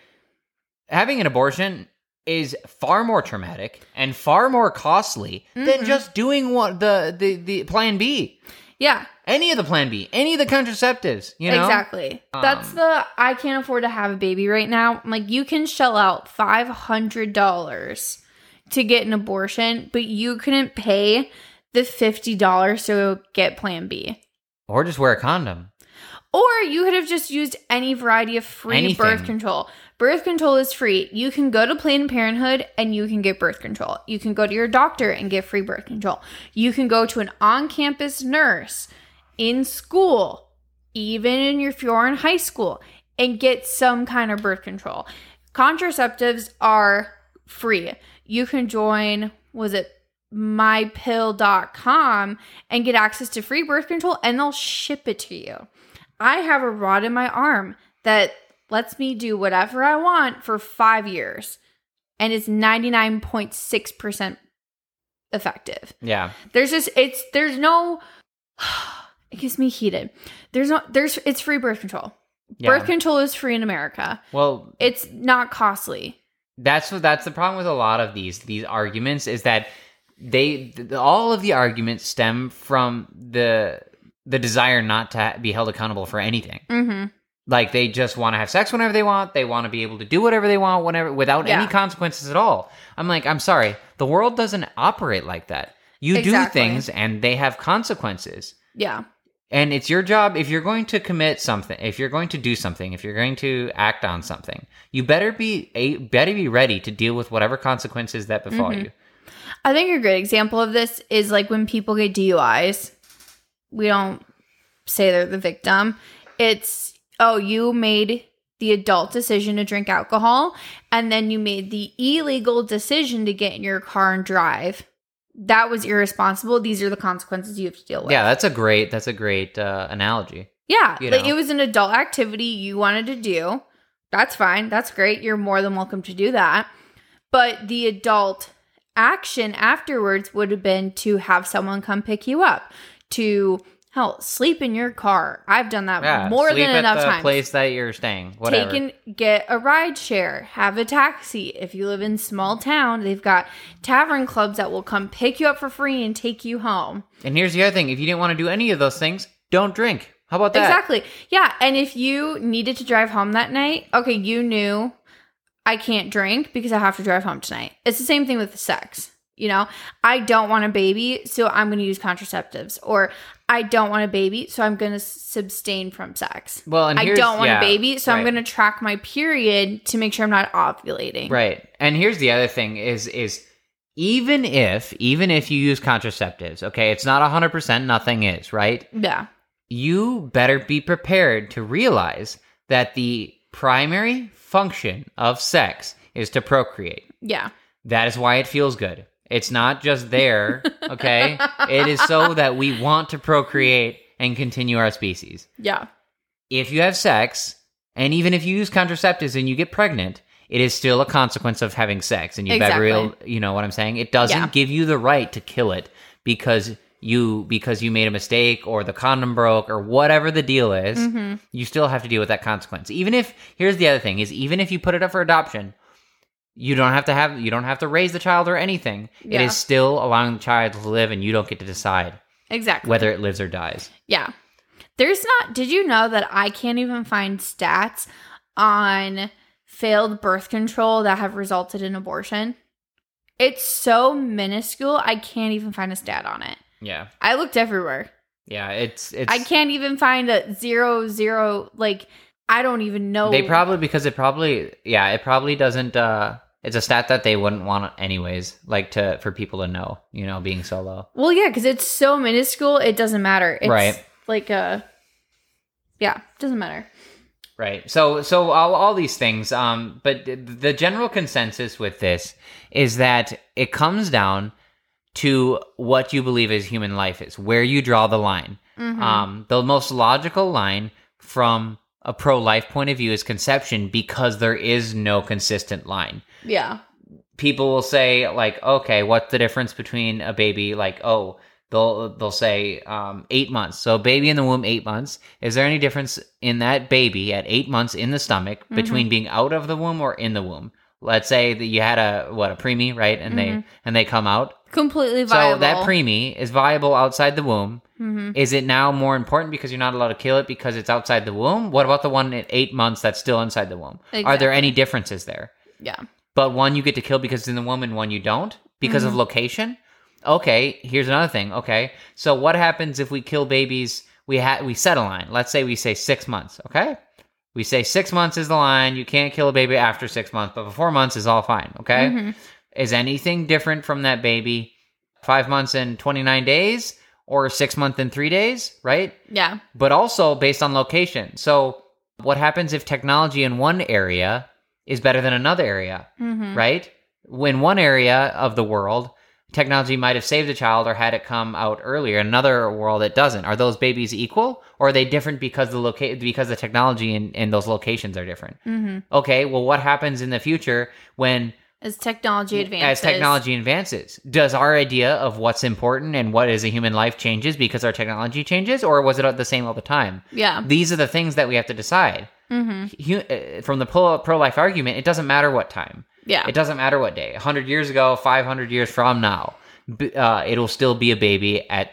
having an abortion is far more traumatic and far more costly Mm-hmm. than just doing what the the the plan B. Yeah, Any of the plan B, any of the contraceptives, you know. exactly. That's Um, the I can't afford to have a baby right now. I'm Like you can shell out five hundred dollars to get an abortion, but you couldn't pay the fifty dollars to get Plan B. Or just wear a condom. Or you could have just used any variety of free Anything. birth control. Birth control is free. You can go to Planned Parenthood and you can get birth control. You can go to your doctor and get free birth control. You can go to an on campus nurse in school, even in your, if you're in high school, and get some kind of birth control. Contraceptives are free. You can join, was it mypill.com and get access to free birth control and they'll ship it to you. I have a rod in my arm that lets me do whatever I want for five years and it's 99.6% effective. Yeah. There's just, it's, there's no, it gets me heated. There's no, there's, it's free birth control. Yeah. Birth control is free in America. well, It's not costly. That's what that's the problem with a lot of these these arguments is that they th- all of the arguments stem from the the desire not to be held accountable for anything. Mm-hmm. Like they just want to have sex whenever they want. They want to be able to do whatever they want whenever without any consequences at all. I'm like, I'm sorry. The world doesn't operate like that. You Exactly. do things and they have consequences. Yeah. And it's your job if you're going to commit something, if you're going to do something, if you're going to act on something, you better be a, better be ready to deal with whatever consequences that befall Mm-hmm. you. I think a great example of this is like when people get DUIs, we don't say they're the victim. It's, oh, you made the adult decision to drink alcohol, and then you made the illegal decision to get in your car and drive. That was irresponsible. These are the consequences you have to deal with. Yeah, that's a great that's a great uh, analogy. Yeah, You like it was an adult activity you wanted to do. That's fine. That's great. You're more than welcome to do that. But the adult action afterwards would have been to have someone come pick you up, to hell sleep in your car. I've done that Yeah, more sleep than at enough the times. place that you're staying. Whatever. Take and get a ride share, have a taxi. If you live in small town, they've got tavern clubs that will come pick you up for free and take you home. and here's the other thing: if you didn't want to do any of those things, don't drink. How about that? Exactly. Yeah. And if you needed to drive home that night, okay, you knew I can't drink because I have to drive home tonight. It's the same thing with sex. You know, I don't want a baby, so I'm going to use contraceptives. Or I don't want a baby, so I'm going to abstain from sex. Well, and I don't want yeah, a baby, so I'm going to track my period to make sure I'm not ovulating. Right. And here's the other thing is is even if even if you use contraceptives, okay, it's not 100% nothing is, right? Yeah. You better be prepared to realize that the primary function of sex is to procreate. Yeah. That is why it feels good. It's not just there, okay? it is so that we want to procreate and continue our species. Yeah. If you have sex, and even if you use contraceptives and you get pregnant, it is still a consequence of having sex. And you better, Exactly. real, you know what I'm saying? It doesn't Yeah. give you the right to kill it because you because you made a mistake or the condom broke or whatever the deal is. Mm-hmm. You still have to deal with that consequence. Even if here's the other thing is even if you put it up for adoption, you don't have to have you don't have to raise the child or anything. It Yeah. is still allowing the child to live, and you don't get to decide Exactly. whether it lives or dies. Yeah. There's not, did you know that I can't even find stats on failed birth control that have resulted in abortion? It's so minuscule. I can't even find a stat on it. Yeah. I looked everywhere. Yeah, it's it's I can't even find a zero zero. Like I don't even know. They probably because it probably yeah, it probably doesn't uh it's a stat that they wouldn't want anyways, like to for people to know, you know, being so low. Well, yeah, because it's so minuscule. It doesn't matter. It's Right. Like a. Yeah, doesn't matter. Right. So so all, all these things um but the general consensus with this is that it comes down to what you believe is human life is, where you draw the line. Mhm. Um the most logical line from a pro-life point of view is conception because there is no consistent line. Yeah. people will say like okay what's the difference between a baby? Like oh they'll they'll say um, eight months. So baby in the womb eight months. Is there any difference in that baby at eight months in the stomach Mm-hmm. between being out of the womb or in the womb? Let's say that you had a what a preemie right? And they and they come out. Completely Mm-hmm. viable. so that preemie is viable outside the womb. Hmm is it now more important because you're not allowed to kill it because it's outside the womb? What about the one at eight months that's still inside the womb? Are there any differences there? Yeah. But one you get to kill because it's in the womb and one you don't because Mm-hmm. of location. Okay, here's another thing. Okay, so what happens if we kill babies? We ha- we set a line. Let's say we say six months. Okay, we say six months is the line. You can't kill a baby after six months, but before months is all fine. Okay, Mhm. is anything different from that baby? Five months and twenty nine days, or six months and three days? Right Yeah. but also based on location. So, what happens if technology in one area is better than another area, hmm right? When one area of the world, technology might have saved a child or had it come out earlier. Another world, it doesn't. Are those babies equal, or are they different because the loca- because the technology in, in those locations are different? hmm Okay, well, what happens in the future when As technology advances. as technology advances does our idea of what's important and what is a human life changes because our technology changes or was it the same all the time Yeah. these are the things that we have to decide hmm Hu- uh, from the pro life argument it doesn't matter what time Yeah. it doesn't matter what day 100 years ago 500 years from now uh, it'll still be a baby at,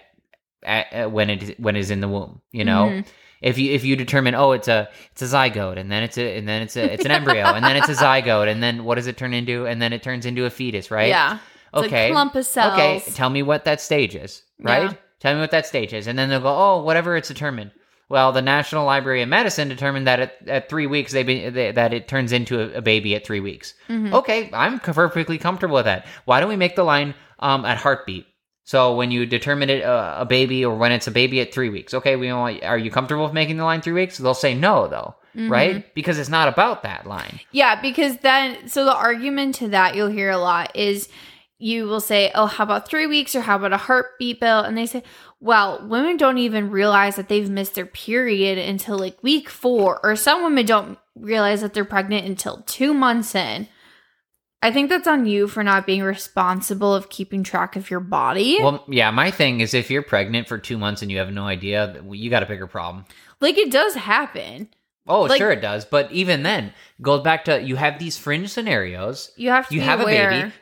at, at when it when it's in the womb you know Mhm. if you if you determine oh it's a it's a zygote and then it's a and then it's a it's an embryo and then it's a zygote and then what does it turn into and then it turns into a fetus right Yeah. It's okay a clump of cells. okay tell me what that stage is right Yeah. tell me what that stage is and then they'll go oh whatever it's determined well the national library of medicine determined that at, at three weeks they, be, they that it turns into a, a baby at three weeks Mhm. okay i'm perfectly comfortable with that why don't we make the line um, at heartbeat so when you determine it uh, a baby or when it's a baby at three weeks okay we want, are you comfortable with making the line three weeks they'll say no though Mm-hmm. right because it's not about that line Yeah, because then, so the argument to that you'll hear a lot is you will say, oh, how about three weeks or how about a heartbeat bill? And they say, well, women don't even realize that they've missed their period until like week four, or some women don't realize that they're pregnant until two months in. I think that's on you for not being responsible of keeping track of your body. well yeah my thing is if you're pregnant for two months and you have no idea you got a bigger problem like it does happen. Oh, Like- sure it does. But even then, goes back to you have these fringe scenarios. You have to You have aware. a baby.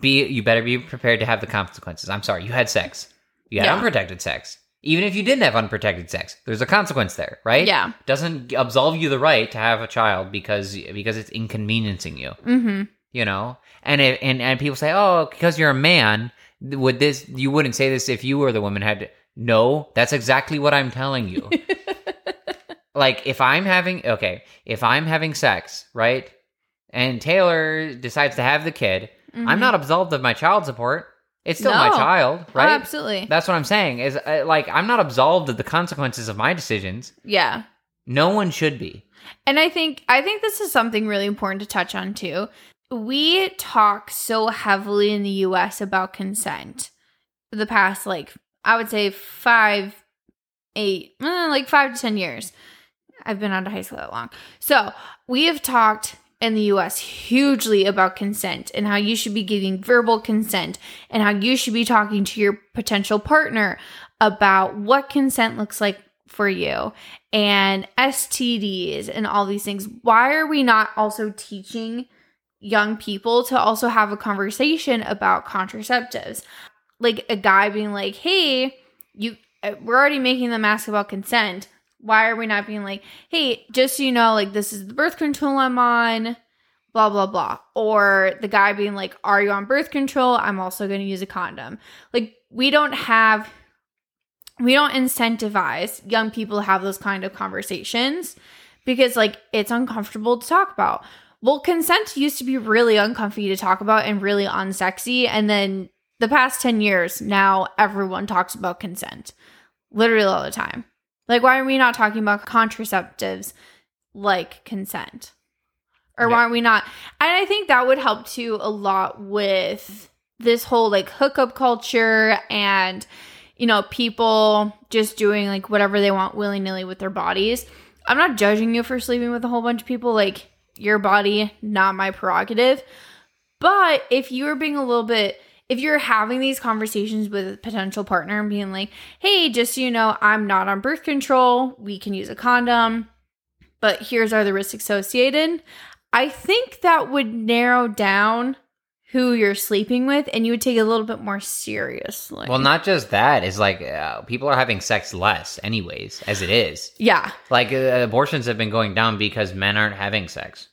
Be you better be prepared to have the consequences. I'm sorry, you had sex. You had Yeah. unprotected sex. Even if you didn't have unprotected sex, there's a consequence there, right? Yeah. Doesn't absolve you the right to have a child because because it's inconveniencing you. Mm-hmm. You know? And it, and and people say, "Oh, because you're a man, would this you wouldn't say this if you were the woman had to No, that's exactly what I'm telling you. like if I'm having okay, if I'm having sex, right? And Taylor decides to have the kid, I'm not absolved of my child support. It's still my. No. child, Oh, right? absolutely. That's what I'm saying. Is uh, like I'm not absolved of the consequences of my decisions. yeah. No one should be. And I think I think this is something really important to touch on too. We talk so heavily in the US about consent the past like I would say 5 8 eh, like 5 to 10 years. I've been out of high school that long. So, we have talked in the US hugely about consent and how you should be giving verbal consent and how you should be talking to your potential partner about what consent looks like for you and STDs and all these things. Why are we not also teaching young people to also have a conversation about contraceptives? Like a guy being like, "Hey, you uh, we're already making them ask about consent. Why are we not being like, "Hey, just so you know, like this is the birth control I'm on. blah blah blah. Or the guy being like are you on birth control? I'm also going to use a condom. Like we don't have we don't incentivize young people to have those kind of conversations because like it's uncomfortable to talk about. Well consent used to be really uncomfy to talk about and really unsexy and then the past 10 years now everyone talks about consent literally all the time like why are we not talking about contraceptives like consent? Or Yeah. why are we not and i think that would help too a lot with this whole like hookup culture and you know people just doing like whatever they want willy-nilly with their bodies. I'm not judging you for sleeping with a whole bunch of people like your body not my prerogative. But if you are being a little bit if you're having these conversations with a potential partner and being like hey just so you know i'm not on birth control we can use a condom but here's are the risks associated i think that would narrow down who you're sleeping with and you would take it a little bit more seriously Well, not just that. Is like uh, people are having sex less, anyways, as it is. yeah Like uh, abortions have been going down because men aren't having sex.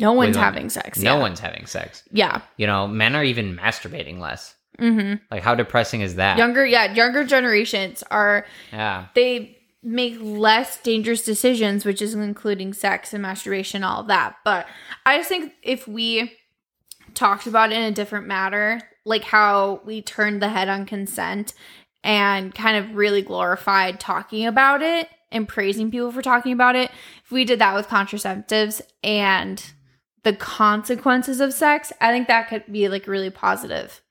No one's women. having sex No yeah. one's having sex. yeah You know, men are even masturbating less. hmm Like, how depressing is that? younger yeah younger generations are yeah. they make less dangerous decisions, which is including sex and masturbation, all that. But I just think if we talked about it in a different matter, like how we turned the head on consent and kind of really glorified talking about it and praising people for talking about it, if we did that with contraceptives and the consequences of sex, I think that could be like a really positive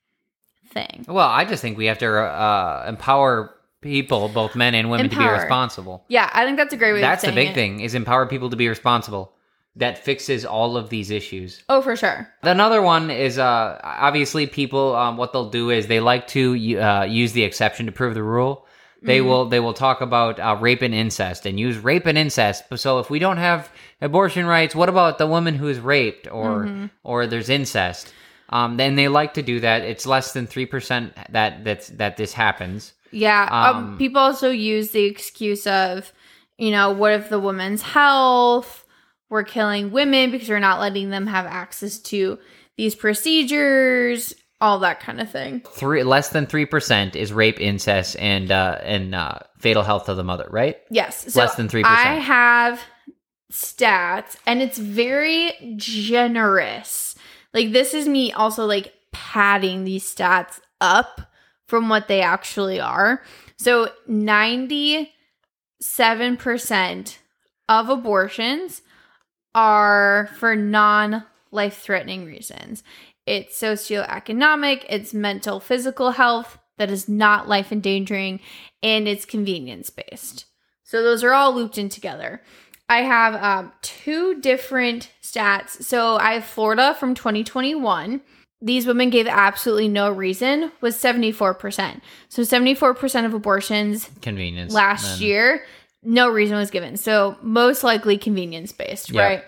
thing. Well, I just think we have to uh, empower people, both men and women, to be responsible. Yeah, I think that's a great way That's the big it. thing: is empower people to be responsible. That fixes all of these issues. Oh, for sure. Another one is uh, obviously people. Um, what they'll do is they like to uh, use the exception to prove the rule. They will they will talk about uh, rape and incest and use rape and incest. So if we don't have abortion rights, what about the woman who is raped or or there's incest? Um, then they like to do that. It's less than three percent that that's that this happens. Yeah. Um, Um, people also use the excuse of, you know, what if the woman's health? We're killing women because we're not letting them have access to these procedures, all that kind of thing. Three less than three percent is rape, incest, and uh, and uh, fatal health of the mother. Right? Yes. So Less than 3%. I have stats and it's very generous. Like this is me also like padding these stats up from what they actually are. So 97% of abortions are for non life threatening reasons. It's socioeconomic, it's mental, physical health that is not life endangering, and it's convenience based. So those are all looped in together. I have um, two different stats. So I have Florida from 2021. These women gave absolutely no reason was 74%. So 74% of abortions Convenience. last Then- year, no reason was given. So most likely convenience based, Yeah. right?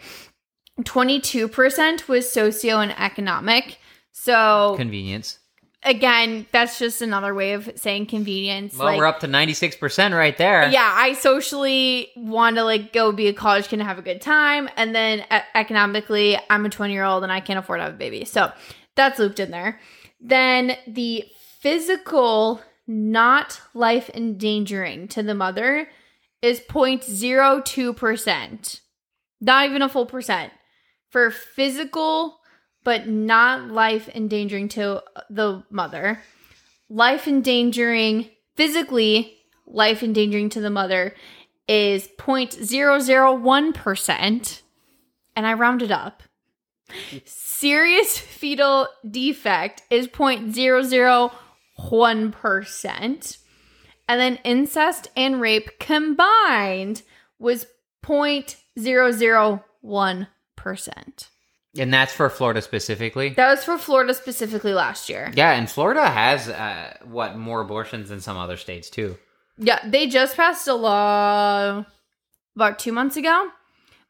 22% was socio and economic. So Convenience. Again, that's just another way of saying convenience. Well, like, we're up to ninety six percent right there. yeah, I socially want to like go be a college kid and have a good time, and then e- economically, I'm a 20 year old and I can't afford to have a baby, so that's looped in there. Then the physical, not life endangering to the mother is 0.02 percent, not even a full percent for physical, but not life endangering to the mother. Life endangering physically life endangering to the mother is 0.001% and i rounded up. Serious fetal defect is 0.001% and then incest and rape combined was 0.001% And that's for Florida specifically. that was for florida specifically last year Yeah, and Florida has uh, what more abortions than some other states too. Yeah, they just passed a law about two months ago,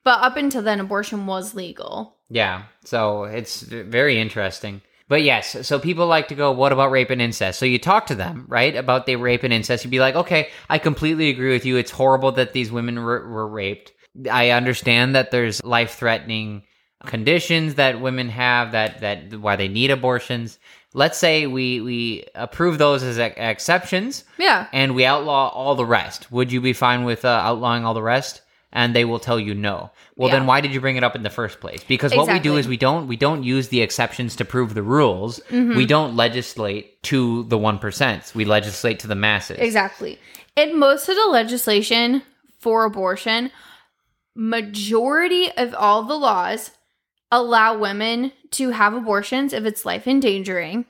but up until then, abortion was legal. Yeah, so it's very interesting. But yes, so people like to go, what about rape and incest? So you talk to them, right, about the rape and incest. You'd be like, okay, I completely agree with you. It's horrible that these women were, were raped. I understand that there's life threatening conditions that women have that that why they need abortions. Let's say we we approve those as ex- exceptions Yeah. and we outlaw all the rest. Would you be fine with uh, outlawing all the rest? And they will tell you no. Well, Yeah. then why did you bring it up in the first place? Because what we do is we don't we don't use the exceptions to prove the rules. Mm-hmm. We don't legislate to the one percent. We legislate to the masses. Exactly. And most of the legislation for abortion, majority of all the laws allow women to have abortions if it's life endangering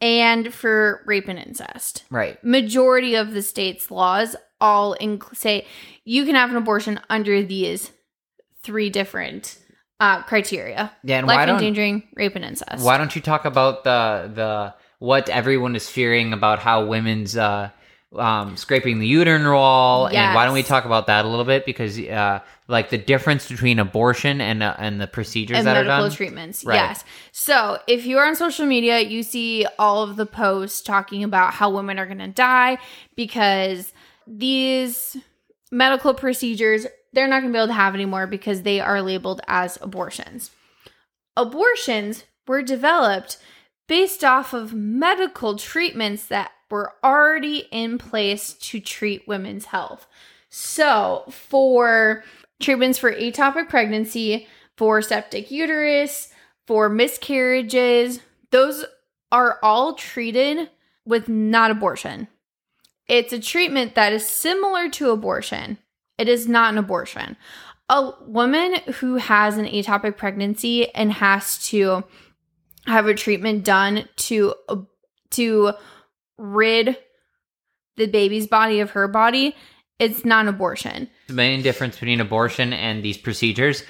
and for rape and incest. Right. Majority of the state's laws all inc- say you can have an abortion under these three different uh, criteria. Yeah, and life endangering, rape and incest. why don't you talk about the the what everyone is fearing about how women's uh um scraping the uterine wall and why don't we talk about that a little bit because uh like the difference between abortion and uh, and the procedures and that are medical done treatments. Right. Yes. So if you are on social media, you see all of the posts talking about how women are going to die because these medical procedures they're not going to be able to have anymore because they are labeled as abortions. Abortions were developed based off of medical treatments that were already in place to treat women's health. So, for treatments for ectopic pregnancy, for septic uterus, for miscarriages, those are all treated with not abortion. It's a treatment that is similar to abortion. It is not an abortion. A woman who has an ectopic pregnancy and has to have a treatment done to to rid the baby's body of her body, it's not abortion. the main difference between abortion and these procedures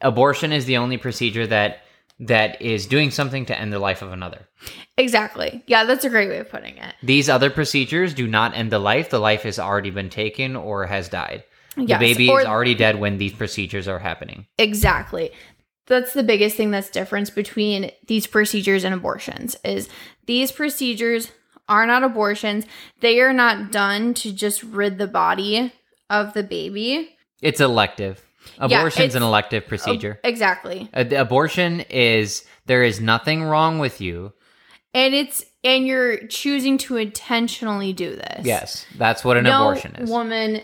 abortion is the only procedure that that is doing something to end the life of another Exactly. Yeah, that's a great way of putting it. these other procedures do not end the life the life has already been taken or has died Yes, the baby is already dead when these procedures are happening Exactly. That's the biggest thing that's difference between these procedures and abortions is these procedures are not abortions. They are not done to just rid the body of the baby. it's elective abortion's it's- an elective procedure Exactly. Abortion is there is nothing wrong with you And it's and you're choosing to intentionally do this. yes that's what an no abortion is woman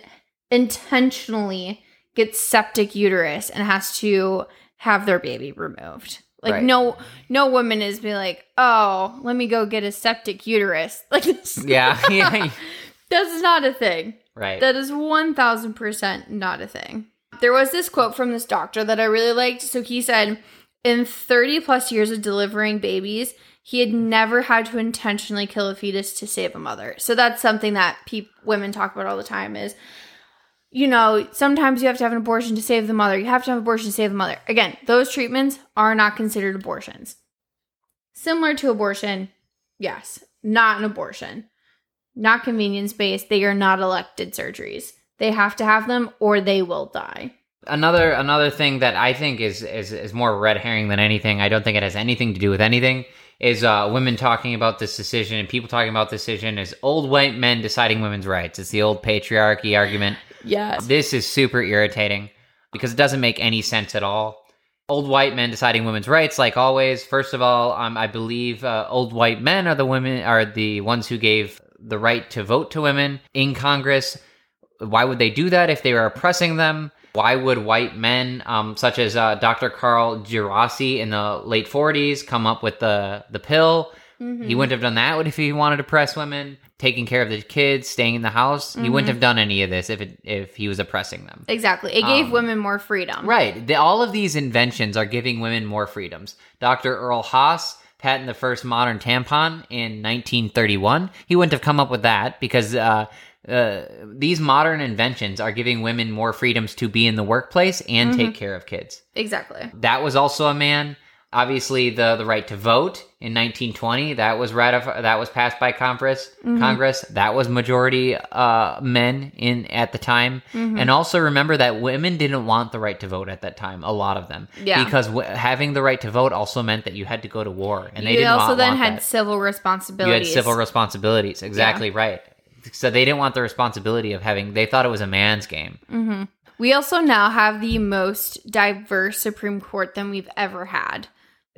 intentionally gets septic uterus and has to have their baby removed. Like Right. no no woman is be like, "Oh, let me go get a septic uterus." Like yeah yeah that's not a thing. right That is 1000% not a thing. There was this quote from this doctor that I really liked. So he said, in 30 plus years of delivering babies, he had never had to intentionally kill a fetus to save a mother. So that's something that peop women talk about all the time is you know, sometimes you have to have an abortion to save the mother. You have to have an abortion to save the mother. Again, those treatments are not considered abortions. Similar to abortion, yes, not an abortion not convenience based. They are not elected surgeries. They have to have them or they will die. another another thing that I think is is is more red herring than anything. I don't think it has anything to do with anything. Is uh, women talking about this decision and people talking about this decision is old white men deciding women's rights. It's the old patriarchy argument. Yes. This is super irritating because it doesn't make any sense at all. Old white men deciding women's rights, like always. First of all, um, I believe uh, old white men are the women are the ones who gave the right to vote to women in Congress. Why would they do that if they were oppressing them? Why would white men, um, such as uh, Dr. Carl Djerassi in the late 40s, come up with the the pill? He wouldn't have done that if he wanted to oppress women, taking care of the kids, staying in the house. He wouldn't have done any of this if it, if he was oppressing them. Exactly. It gave Um, women more freedom. Right. The, all of these inventions are giving women more freedoms. Dr. Earl Haas patented the first modern tampon in 1931. He wouldn't have come up with that because uh, uh, these modern inventions are giving women more freedoms to be in the workplace and take care of kids. Exactly. That was also a man. Obviously, the the right to vote in 1920 that was ratif- that was passed by Congress. Mm-hmm. Congress that was majority uh, men in at the time. Mm-hmm. And also remember that women didn't want the right to vote at that time. A lot of them, Yeah. because w- having the right to vote also meant that you had to go to war, and they you didn't also want, then want had that. civil responsibilities You had civil responsibilities. Exactly right. So they didn't want the responsibility of having. They thought it was a man's game. Mm-hmm. We also now have the most diverse Supreme Court than we've ever had.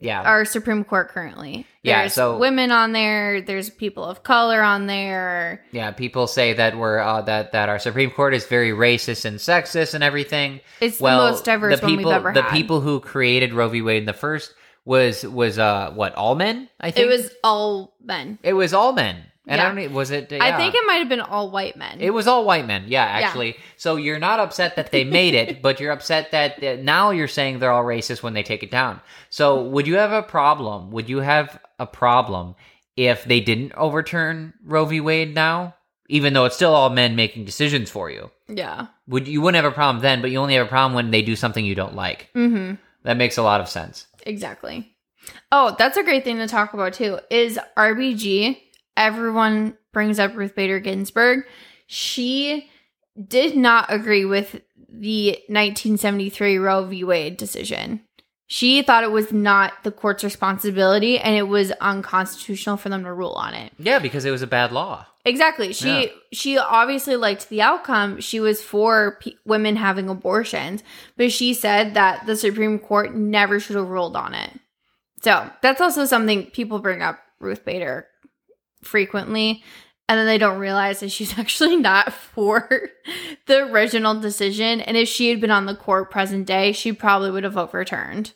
Yeah. Our Supreme Court currently. Yeah, There's so- women on there, there's people of color on there. yeah, people say that we're uh, that that our Supreme Court is very racist and sexist and everything. It's the most diverse the one people, we've ever the had. people who created Roe v. Wade in the first was was uh what all men? I think It was all men. it was all men, and I don't was it? I think it might have been all white men. It was all white men, yeah, actually. So you're not upset that they made it, but you're upset that uh, now you're saying they're all racist when they take it down. So would you have a problem? Would you have a problem if they didn't overturn Roe v. Wade now, even though it's still all men making decisions for you? yeah. Would you wouldn't have a problem then, but you only have a problem when they do something you don't like. Mm-hmm. That makes a lot of sense. Exactly. Oh, that's a great thing to talk about too. Is RBG? Everyone brings up Ruth Bader Ginsburg. She did not agree with the 1973 Roe v. Wade decision. She thought it was not the court's responsibility and it was unconstitutional for them to rule on it. Yeah, because it was a bad law. Exactly. She Yeah. she obviously liked the outcome. She was for p- women having abortions, but she said that the Supreme Court never should have ruled on it. So that's also something people bring up Ruth Bader frequently, and then they don't realize that she's actually not for the original decision. And if she had been on the court present day, she probably would have overturned.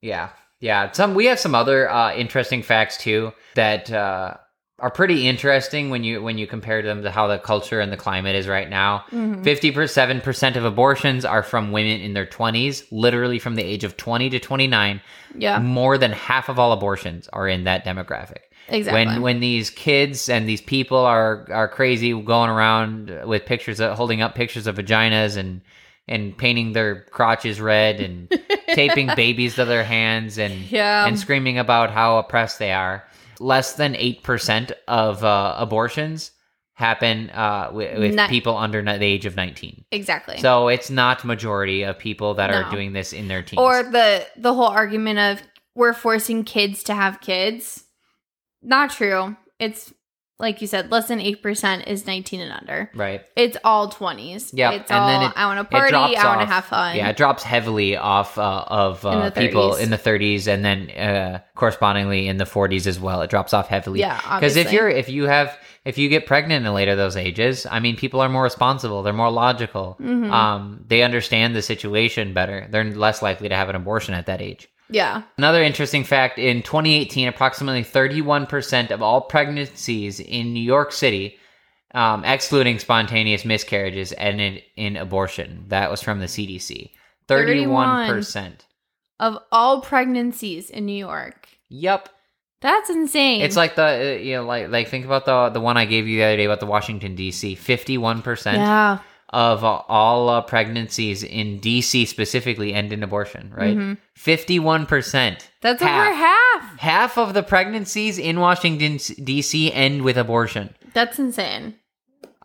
Yeah, yeah. Some we have some other uh, interesting facts too that uh, are pretty interesting when you when you compare them to how the culture and the climate is right now. Fifty seven percent of abortions are from women in their twenties, literally from the age of twenty to twenty nine. Yeah, More than half of all abortions are in that demographic. Exactly. When when these kids and these people are are crazy going around with pictures of holding up pictures of vaginas and and painting their crotches red and taping babies to their hands and Yeah. and screaming about how oppressed they are. Less than eight percent of uh, abortions happen uh, with, with Ni- people under the age of nineteen. exactly. So it's not majority of people that are doing this in their teens. or the the whole argument of we're forcing kids to have kids not true it's like you said less than 8% is 19 and under right. it's all 20s Yeah. it's and all then it- i want to party i want to have fun Yeah, it drops heavily off uh, of uh, the people 30s. in the 30s, and then uh, correspondingly in the 40s as well. It drops off heavily. Yeah, because if you're if you have if you get pregnant in later those ages, I mean, people are more responsible. They're more logical. Mm-hmm. Um, they understand the situation better. They're less likely to have an abortion at that age. Yeah Another interesting fact in 2018, approximately 31% of all pregnancies in New York City, um, excluding spontaneous miscarriages, ended in abortion. That was from the CDC. 31%. of all pregnancies in new york Yep. that's insane It's like the, uh, you know, like, like think about the, the one I gave you the other day about the Washington, D.C. 51% yeah of all uh, pregnancies in D.C. specifically end in abortion, right? Mhm. 51%. that's Half. over half Half of the pregnancies in Washington D.C. end with abortion. that's insane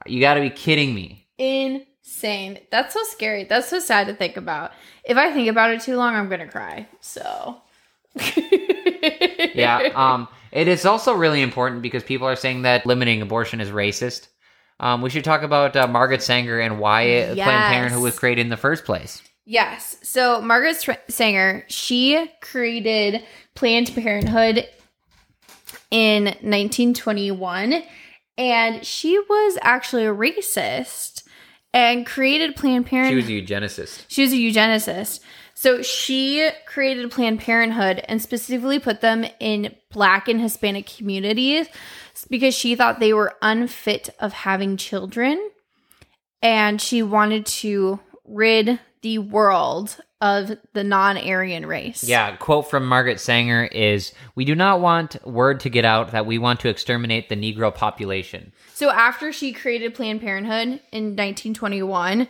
You got to be kidding me. insane that's so scary that's so sad to think about if i think about it too long i'm gonna cry so Yeah. Um. It is also really important because people are saying that limiting abortion is racist. Um. We should talk about uh, Margaret Sanger and why Yes. Planned Parenthood was created in the first place. Yes. So Margaret Sanger, she created Planned Parenthood in 1921 and she was actually a racist and created Planned Parenthood. She was a eugenicist. She was a eugenicist. So she created Planned Parenthood and specifically put them in Black and Hispanic communities because she thought they were unfit of having children. And she wanted to rid the world of the non Aryan race. Yeah, quote from Margaret Sanger is We do not want word to get out that we want to exterminate the Negro population. So after she created Planned Parenthood in 1921,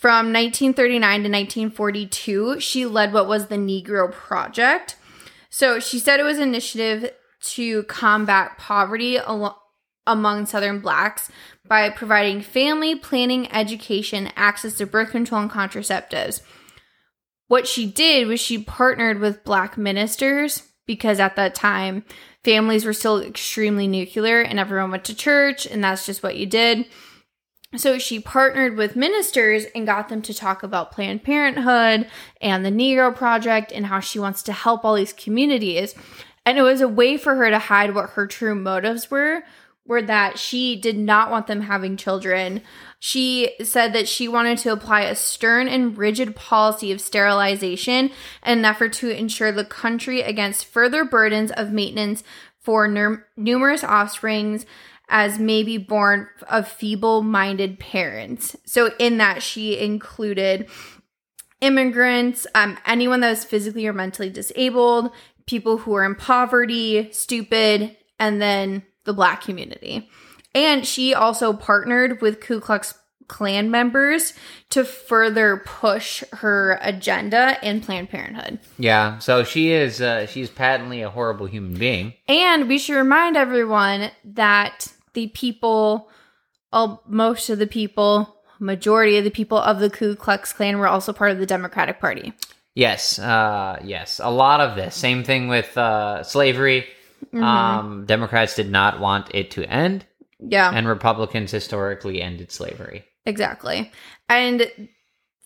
from 1939 to 1942, she led what was the Negro Project. So she said it was an initiative to combat poverty al- among Southern blacks by providing family planning, education, access to birth control, and contraceptives. What she did was she partnered with black ministers because at that time families were still extremely nuclear and everyone went to church and that's just what you did. So she partnered with ministers and got them to talk about Planned Parenthood and the Negro Project and how she wants to help all these communities. And it was a way for her to hide what her true motives were, were that she did not want them having children. She said that she wanted to apply a stern and rigid policy of sterilization in an effort to ensure the country against further burdens of maintenance for numerous offsprings as maybe born of feeble minded parents. So, in that, she included immigrants, um, anyone that was physically or mentally disabled, people who are in poverty, stupid, and then the black community. And she also partnered with Ku Klux Klan members to further push her agenda in Planned Parenthood. Yeah, so she is uh, she's patently a horrible human being. And we should remind everyone that the people, well, most of the people, majority of the people of the Ku Klux Klan were also part of the Democratic Party. Yes, uh, yes, a lot of this. Same thing with uh, slavery. Um, Democrats did not want it to end, Yeah. and Republicans historically ended slavery. Exactly. And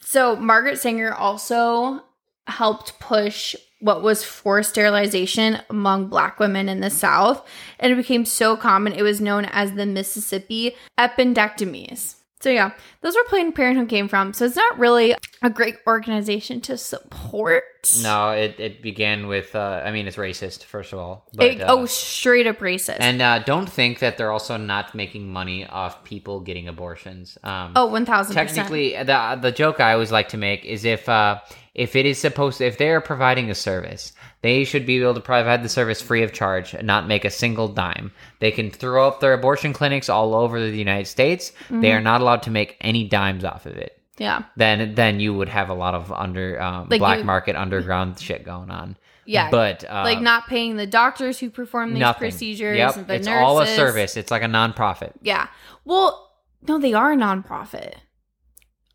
so Margaret Sanger also helped push what was forced sterilization among black women in the South. And it became so common, it was known as the Mississippi appendectomies. So, yeah, those where Planned Parenthood came from. So, it's not really a great organization to support. No, it, it began with. Uh, I mean, it's racist first of all. But, It- uh, oh, straight up racist. and uh, don't think that they're also not making money off people getting abortions. Um, oh, 1000%. technically the the joke I always like to make is if uh if it is supposed to, if they are providing a service, they should be able to provide the service free of charge and not make a single dime. They can throw up their abortion clinics all over the United States. They Mm-hmm. are not allowed to make any dimes off of it. Yeah. Then then you would have a lot of under um, Like black you- market underground shit going on. Yeah. But uh, like not paying the doctors who perform these nothing. procedures Yep, the it's nurses. all a service. It's like a nonprofit. Yeah. Well, no, they are a nonprofit.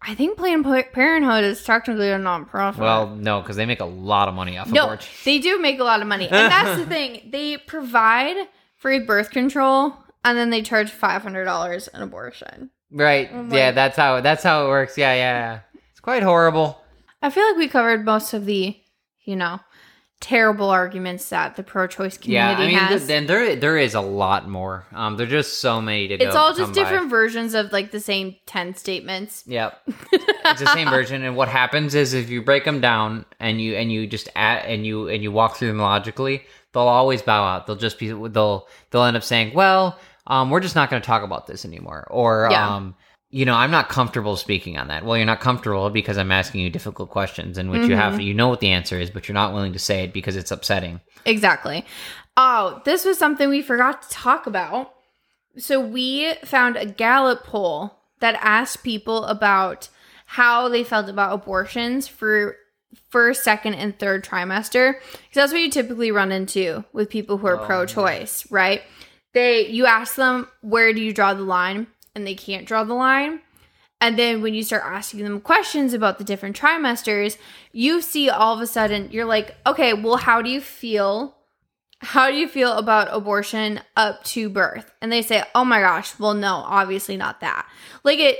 I think Planned Parenthood is technically a nonprofit. Well, no, because they make a lot of money off no, abortion. they do make a lot of money, and that's the thing. They provide free birth control, and then they charge five hundred dollars an abortion. Right. Oh yeah, that's how that's how it works. Yeah, yeah, yeah. It's quite horrible. I feel like we covered most of the, you know, terrible arguments that the pro-choice Yeah, community I mean, has. then there there is a lot more. Um, there's just so many to go. it's all just come by. different versions of like the same ten statements. Yep, it's the same version. And what happens is if you break them down and you and you just add and you and you walk through them logically, they'll always bow out. They'll just be they'll they'll end up saying, "Well, um, we're just not going to talk about this anymore," or Yeah. um. You know, I'm not comfortable speaking on that. Well, you're not comfortable because I'm asking you difficult questions in which you have mm-hmm. you know what the answer is, but you're not willing to say it because it's upsetting. Exactly. Oh, this was something we forgot to talk about. So we found a Gallup poll that asked people about how they felt about abortions for first, second, and third trimester. Because that's what you typically run into with people who are Oh, pro-choice, right? They you ask them where do you draw the line, and they can't draw the line. And then when you start asking them questions about the different trimesters, you see all of a sudden you're like, okay, well, how do you feel? How do you feel about abortion up to birth? And they say, oh my gosh, well, no, obviously not that. Like it,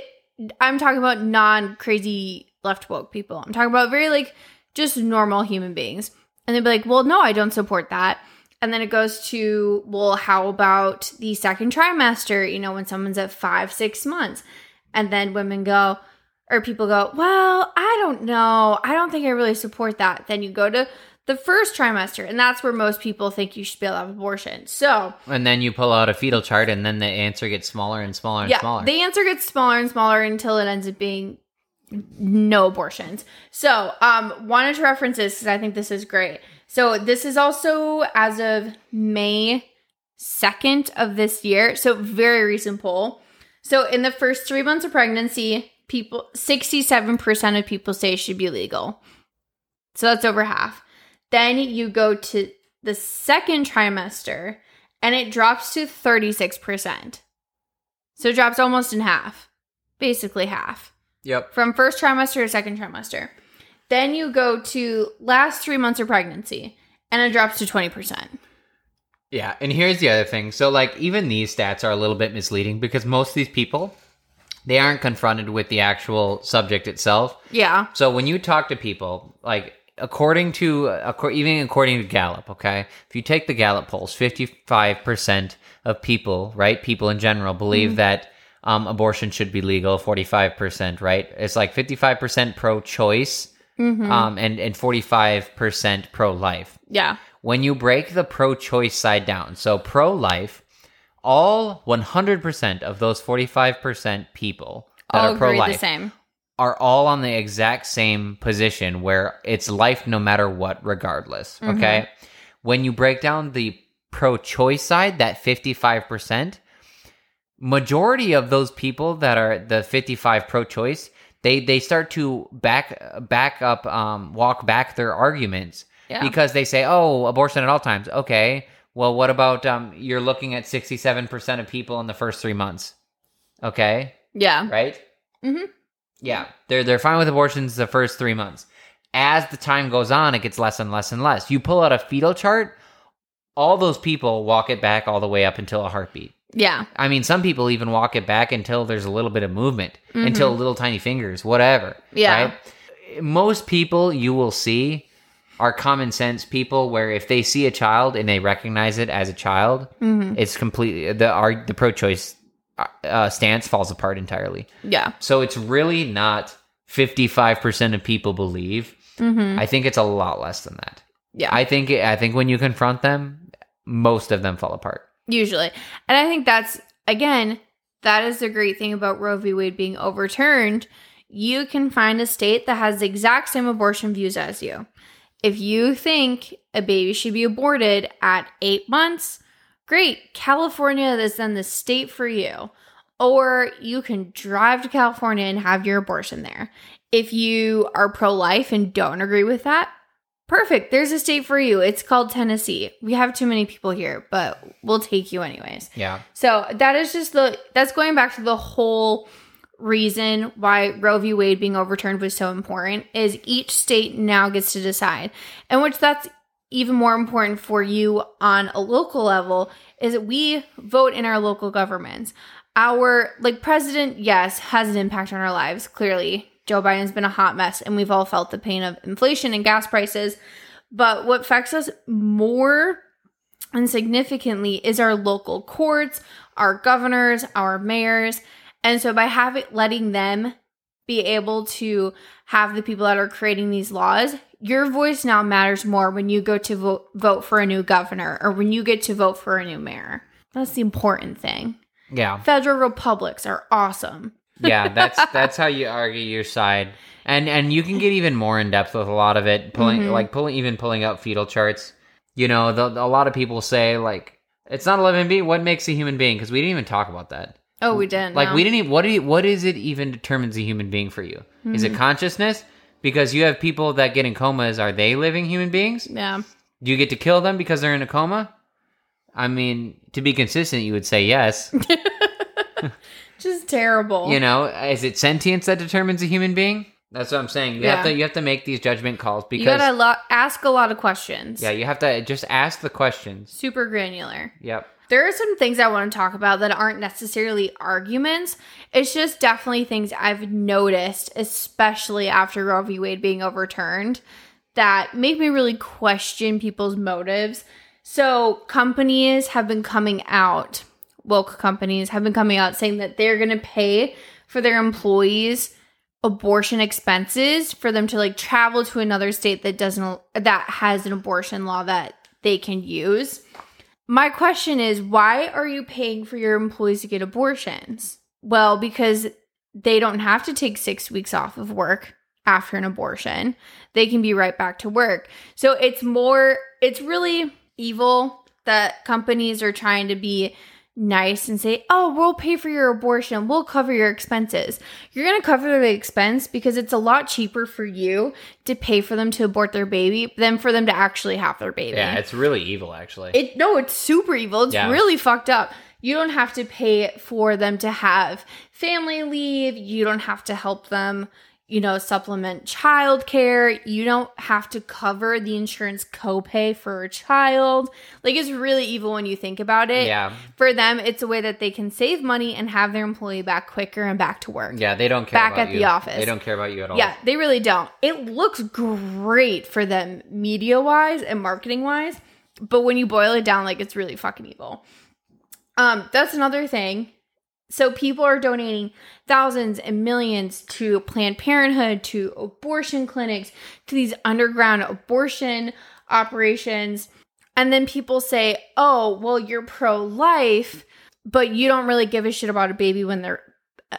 I'm talking about non crazy left woke people. I'm talking about very like just normal human beings. And they'd be like, well, no, I don't support that. And then it goes to, well, how about the second trimester? You know, when someone's at five, six months. And then women go, or people go, well, I don't know. I don't think I really support that. Then you go to the first trimester, and that's where most people think you should be able to have abortion. So, And then you pull out a fetal chart, and then the answer gets smaller and smaller and yeah, smaller. the answer gets smaller and smaller until it ends up being no abortions. So, um, wanted to reference this because I think this is great. So, this is also as of May 2nd of this year. So, very recent poll. So, in the first three months of pregnancy, people 67% of people say it should be legal. So, that's over half. Then you go to the second trimester and it drops to 36%. So it drops almost in half, basically half, yep. from first trimester to second trimester. Then you go to last three months of pregnancy, and it drops to 20%. Yeah, and here's the other thing. So, like, even these stats are a little bit misleading because most of these people they aren't confronted with the actual subject itself. Yeah. So when you talk to people, like according to even according to Gallup, okay, if you take the Gallup polls, fifty five percent of people, right, people in general, believe that um, abortion should be legal. Forty five percent, right? It's like fifty five percent pro choice, um, and and forty five percent pro life Yeah. when you break the pro choice side down, so pro life, all 100% of those 45% people that All are pro life same. are all on the exact same position where it's life no matter what, regardless. Mm-hmm. Okay. When you break down the pro choice side, that 55%, majority of those people that are the 55 pro choice, they, they start to back back up um walk back their arguments Yeah. because they say, "Oh, abortion at all times." Okay, well, what about um? You're looking at sixty-seven percent of people in the first three months. Okay, Yeah. right? Mhm. Yeah, they're they're fine with abortions the first three months. As the time goes on, it gets less and less and less. You pull out a fetal chart, all those people walk it back all the way up until a heartbeat. Yeah. I mean, some people even walk it back until there's a little bit of movement, until mm-hmm. little tiny fingers, whatever. Yeah. Right? Most people you will see are common sense people where if they see a child and they recognize it as a child, mm-hmm. it's completely the our, the pro-choice uh, uh, stance falls apart entirely. Yeah. So it's really not 55% of people believe. Mm-hmm. I think it's a lot less than that. Yeah. I think I think when you confront them, most of them fall apart. Usually. And I think that's, again, that is the great thing about Roe v. Wade being overturned. You can find a state that has the exact same abortion views as you. If you think a baby should be aborted at eight months, great. California is then the state for you. Or you can drive to California and have your abortion there. If you are pro life and don't agree with that, perfect. There's a state for you. It's called Tennessee. We have too many people here, but we'll take you anyways. Yeah. So that is just the that's going back to the whole reason why Roe v. Wade being overturned was so important is each state now gets to decide. And which that's even more important for you on a local level is that we vote in our local governments. Our like president, yes, has an impact on our lives. Clearly, Joe Biden's been a hot mess and we've all felt the pain of inflation and gas prices. But what affects us more and significantly is our local courts, our governors, our mayors. And so by having letting them be able to have the people that are creating these laws, your voice now matters more when you go to vote, vote for a new governor or when you get to vote for a new mayor. That's the important thing. Yeah. Federal republics are awesome. Yeah, that's that's how you argue your side, and and you can get even more in depth with a lot of it, pulling Mm-hmm. like pulling even pulling out fetal charts. You know, the, a lot of people say like it's not a living being. What makes a human being? Because we didn't even talk about that. Oh, we didn't. Like no. we didn't. Even, what do you, what is it even determines a human being for you? Is Mm-hmm. it consciousness? Because you have people that get in comas. Are they living human beings? Yeah. Do you get to kill them because they're in a coma? I mean, to be consistent, you would say yes. Just terrible. You know, is it sentience that determines a human being? That's what I'm saying. You have Yeah. to you have to make these judgment calls because you gotta lo- ask a lot of questions. yeah, you have to just ask the questions. Super granular. Yep. There are some things I want to talk about that aren't necessarily arguments. It's just definitely things I've noticed, especially after Roe v. Wade being overturned, that make me really question people's motives. So, companies have been coming out, woke companies have been coming out saying that they're going to pay for their employees abortion expenses for them to like travel to another state that doesn't that has an abortion law that they can use. My question is why are you paying for your employees to get abortions? Well, because they don't have to take 6 weeks off of work after an abortion. They can be right back to work. So it's more it's really evil that companies are trying to be nice and say, "Oh, we'll pay for your abortion. We'll cover your expenses." You're going to cover the expense because it's a lot cheaper for you to pay for them to abort their baby than for them to actually have their baby. Yeah, it's really evil actually. It no, it's super evil. It's Yeah. really fucked up. You don't have to pay for them to have family leave. You don't have to help them, you know, supplement childcare. You don't have to cover the insurance copay for a child. Like it's really evil when you think about it. Yeah. For them, it's a way that they can save money and have their employee back quicker and back to work. Yeah, they don't care Back at the office. They don't care about you at all. Yeah, they really don't. It looks great for them media wise and marketing wise, but when you boil it down, like it's really fucking evil. Um, that's another thing. So people are donating thousands and millions to Planned Parenthood, to abortion clinics, to these underground abortion operations. And then people say, "Oh, well, you're pro-life, but you don't really give a shit about a baby when they're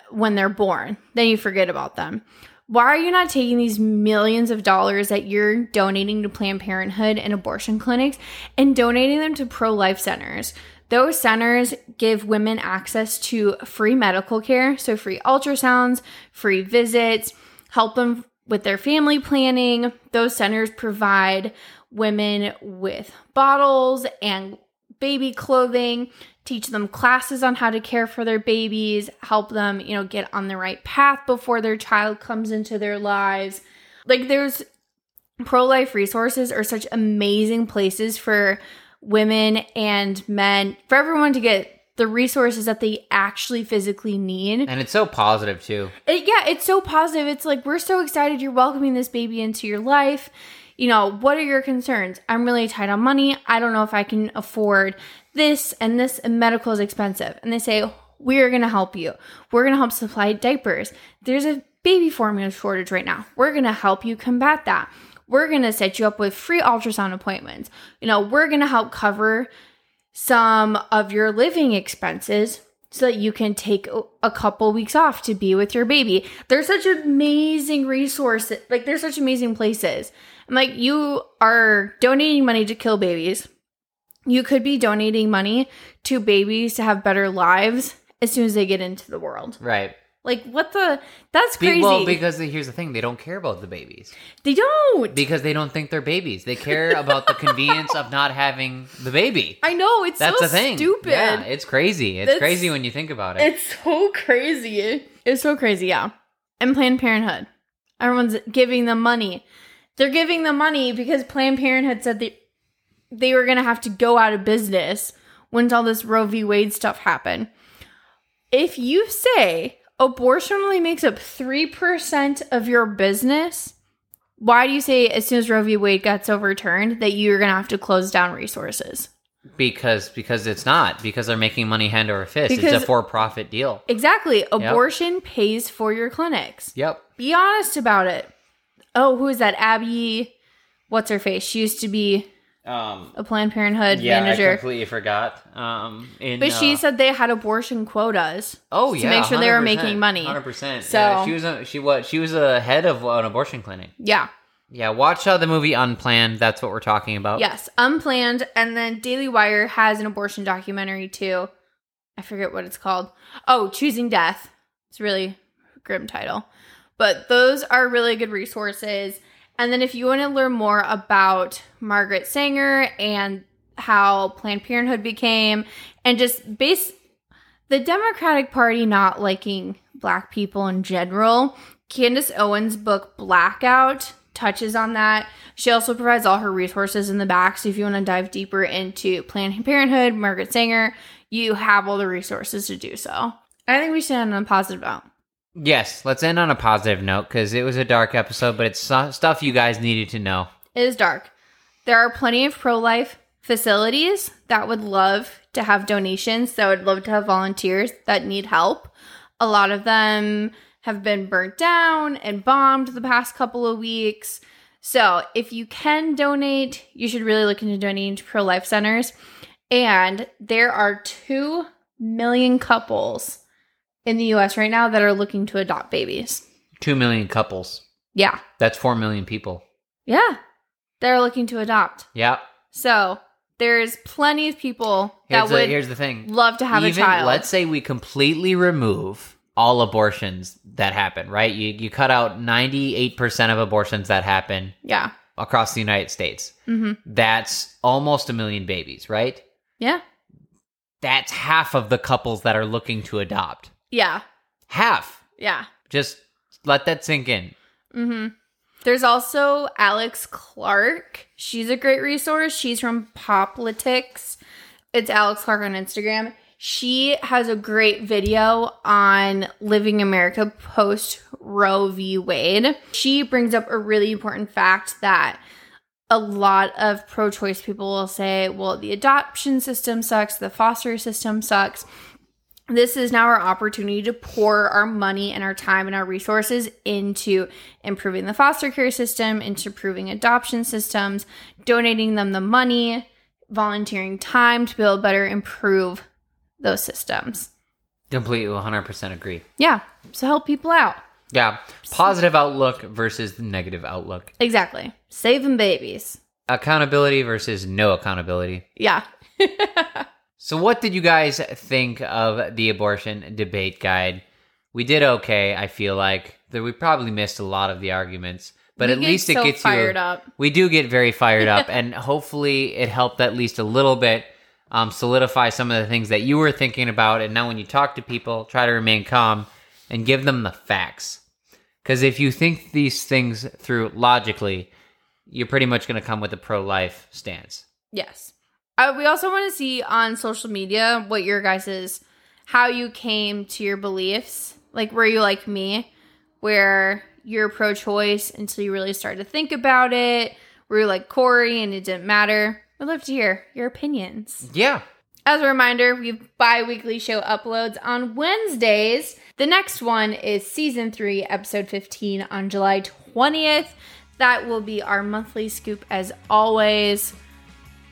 when they're born. Then you forget about them." Why are you not taking these millions of dollars that you're donating to Planned Parenthood and abortion clinics and donating them to pro life centers? Those centers give women access to free medical care, so free ultrasounds, free visits, help them with their family planning. Those centers provide women with bottles and baby clothing, teach them classes on how to care for their babies, help them, you know, get on the right path before their child comes into their lives. Like there's pro-life resources are such amazing places for women and men, for everyone to get the resources that they actually physically need. And it's so positive too. It, yeah, it's so positive. It's like we're so excited you're welcoming this baby into your life. You know, what are your concerns? I'm really tight on money. I don't know if I can afford this and this and medical is expensive. And they say, "We're going to help you. We're going to help supply diapers. There's a baby formula shortage right now. We're going to help you combat that. We're going to set you up with free ultrasound appointments. You know, we're going to help cover some of your living expenses so that you can take a- couple weeks off to be with your baby. There's such amazing resources. Like there's such amazing places. I'm like you are donating money to kill babies. You could be donating money to babies to have better lives as soon as they get into the world. Right. Like what the that's Be- crazy. well, because here's the thing, they don't care about the babies. they don't. Because they don't think they're babies. They care about the convenience of not having the baby. I know it's That's so the thing. stupid. Yeah, it's crazy. It's That's- crazy when you think about it. It's so crazy. It's so crazy, yeah. And Planned Parenthood. Everyone's giving them money. They're giving them money because Planned Parenthood said they they were gonna have to go out of business once all this Roe v. Wade stuff happened. If you say abortion only makes up three percent of your business, why do you say as soon as Roe v. Wade gets overturned that you're gonna have to close down resources? because because it's not. Because they're making money hand over fist. it's a for profit deal. Exactly. Abortion pays for your clinics. Yep. Be honest about it. Oh, who is that? Abby. What's her face? She used to be Um a Planned Parenthood manager. yeah, I completely forgot. Um in But she uh, said they had abortion quotas. Oh to yeah, make sure they were making money. Hundred percent. So- yeah, she was a, she was she was a head of an abortion clinic. Yeah. Yeah, watch uh, the movie Unplanned. That's what we're talking about. Yes. Unplanned. And then Daily Wire has an abortion documentary too. I forget what it's called. Oh, Choosing Death. It's a really grim title. But those are really good resources. And then if you want to learn more about Margaret Sanger and how Planned Parenthood became and just base the Democratic Party not liking black people in general, Candace Owens' book Blackout touches on that. She also provides all her resources in the back. So if you want to dive deeper into Planned Parenthood, Margaret Sanger, you have all the resources to do so. I think we should end on a positive note. Yes, let's end on a positive note because it was a dark episode, but it's stuff you guys needed to know. It is dark. There are plenty of pro life facilities that would love to have donations, that would love to have volunteers that need help. A lot of them have been burnt down and bombed the past couple of weeks. So, if you can donate, you should really look into donating to pro life centers. And there are 2 million couples in the US right now that are looking to adopt babies. Two million couples. Yeah. That's four million people. Yeah. They're looking to adopt. Yeah. So there's plenty of people Here's, that the, would here's the thing. love to have Even, a child. Let's say we completely remove all abortions that happen, right? You you cut out 98% of abortions that happen yeah. across the United States. hmm That's almost a million babies, right? Yeah. That's half of the couples that are looking to adopt. Yeah. Half. Yeah. Just let that sink in. Mm-hmm. There's also Alex Clark. She's a great resource. She's from Poplitics. It's Alex Clark on Instagram. She has a great video on living America post Roe v. Wade. She brings up a really important fact that a lot of pro choice people will say, well, the adoption system sucks, the foster system sucks. This is now our opportunity to pour our money and our time and our resources into improving the foster care system, into improving adoption systems, donating them the money, volunteering time to build better improve those systems. Completely 100% agree. Yeah, so help people out. Yeah. Positive outlook versus the negative outlook. Exactly. Saving babies. Accountability versus no accountability. Yeah. So, what did you guys think of the abortion debate guide? We did okay, I feel like. That we probably missed a lot of the arguments, but We at least it so gets fired you. up. We do get very fired up, and hopefully, it helped at least a little bit um, solidify some of the things that you were thinking about. And now, when you talk to people, try to remain calm and give them the facts. Because if you think these things through logically, you're pretty much going to come with a pro life stance. Yes. Uh, we also want to see on social media what your guys's how you came to your beliefs. Like, were you like me, where you're pro choice until you really started to think about it? Were you like Cory and it didn't matter? We'd love to hear your opinions. Yeah. As a reminder, we have bi weekly show uploads on Wednesdays. The next one is season three, episode 15 on July 20th. That will be our monthly scoop as always.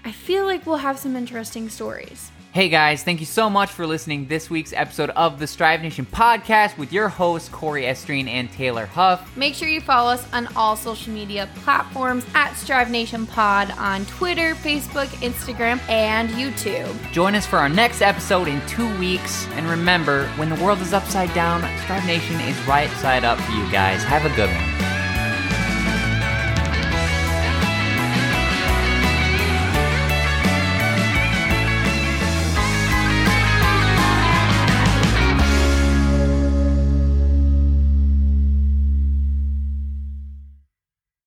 I feel like we'll have some interesting stories. Hey guys, thank you so much for listening this week's episode of the Strive Nation podcast with your hosts Cory Estreen and Taylor Huff. Make sure you follow us on all social media platforms at Strive Nation Pod on Twitter, Facebook, Instagram, and YouTube. Join us for our next episode in two weeks. And remember, when the world is upside down, Strive Nation is right side up for you guys. Have a good one.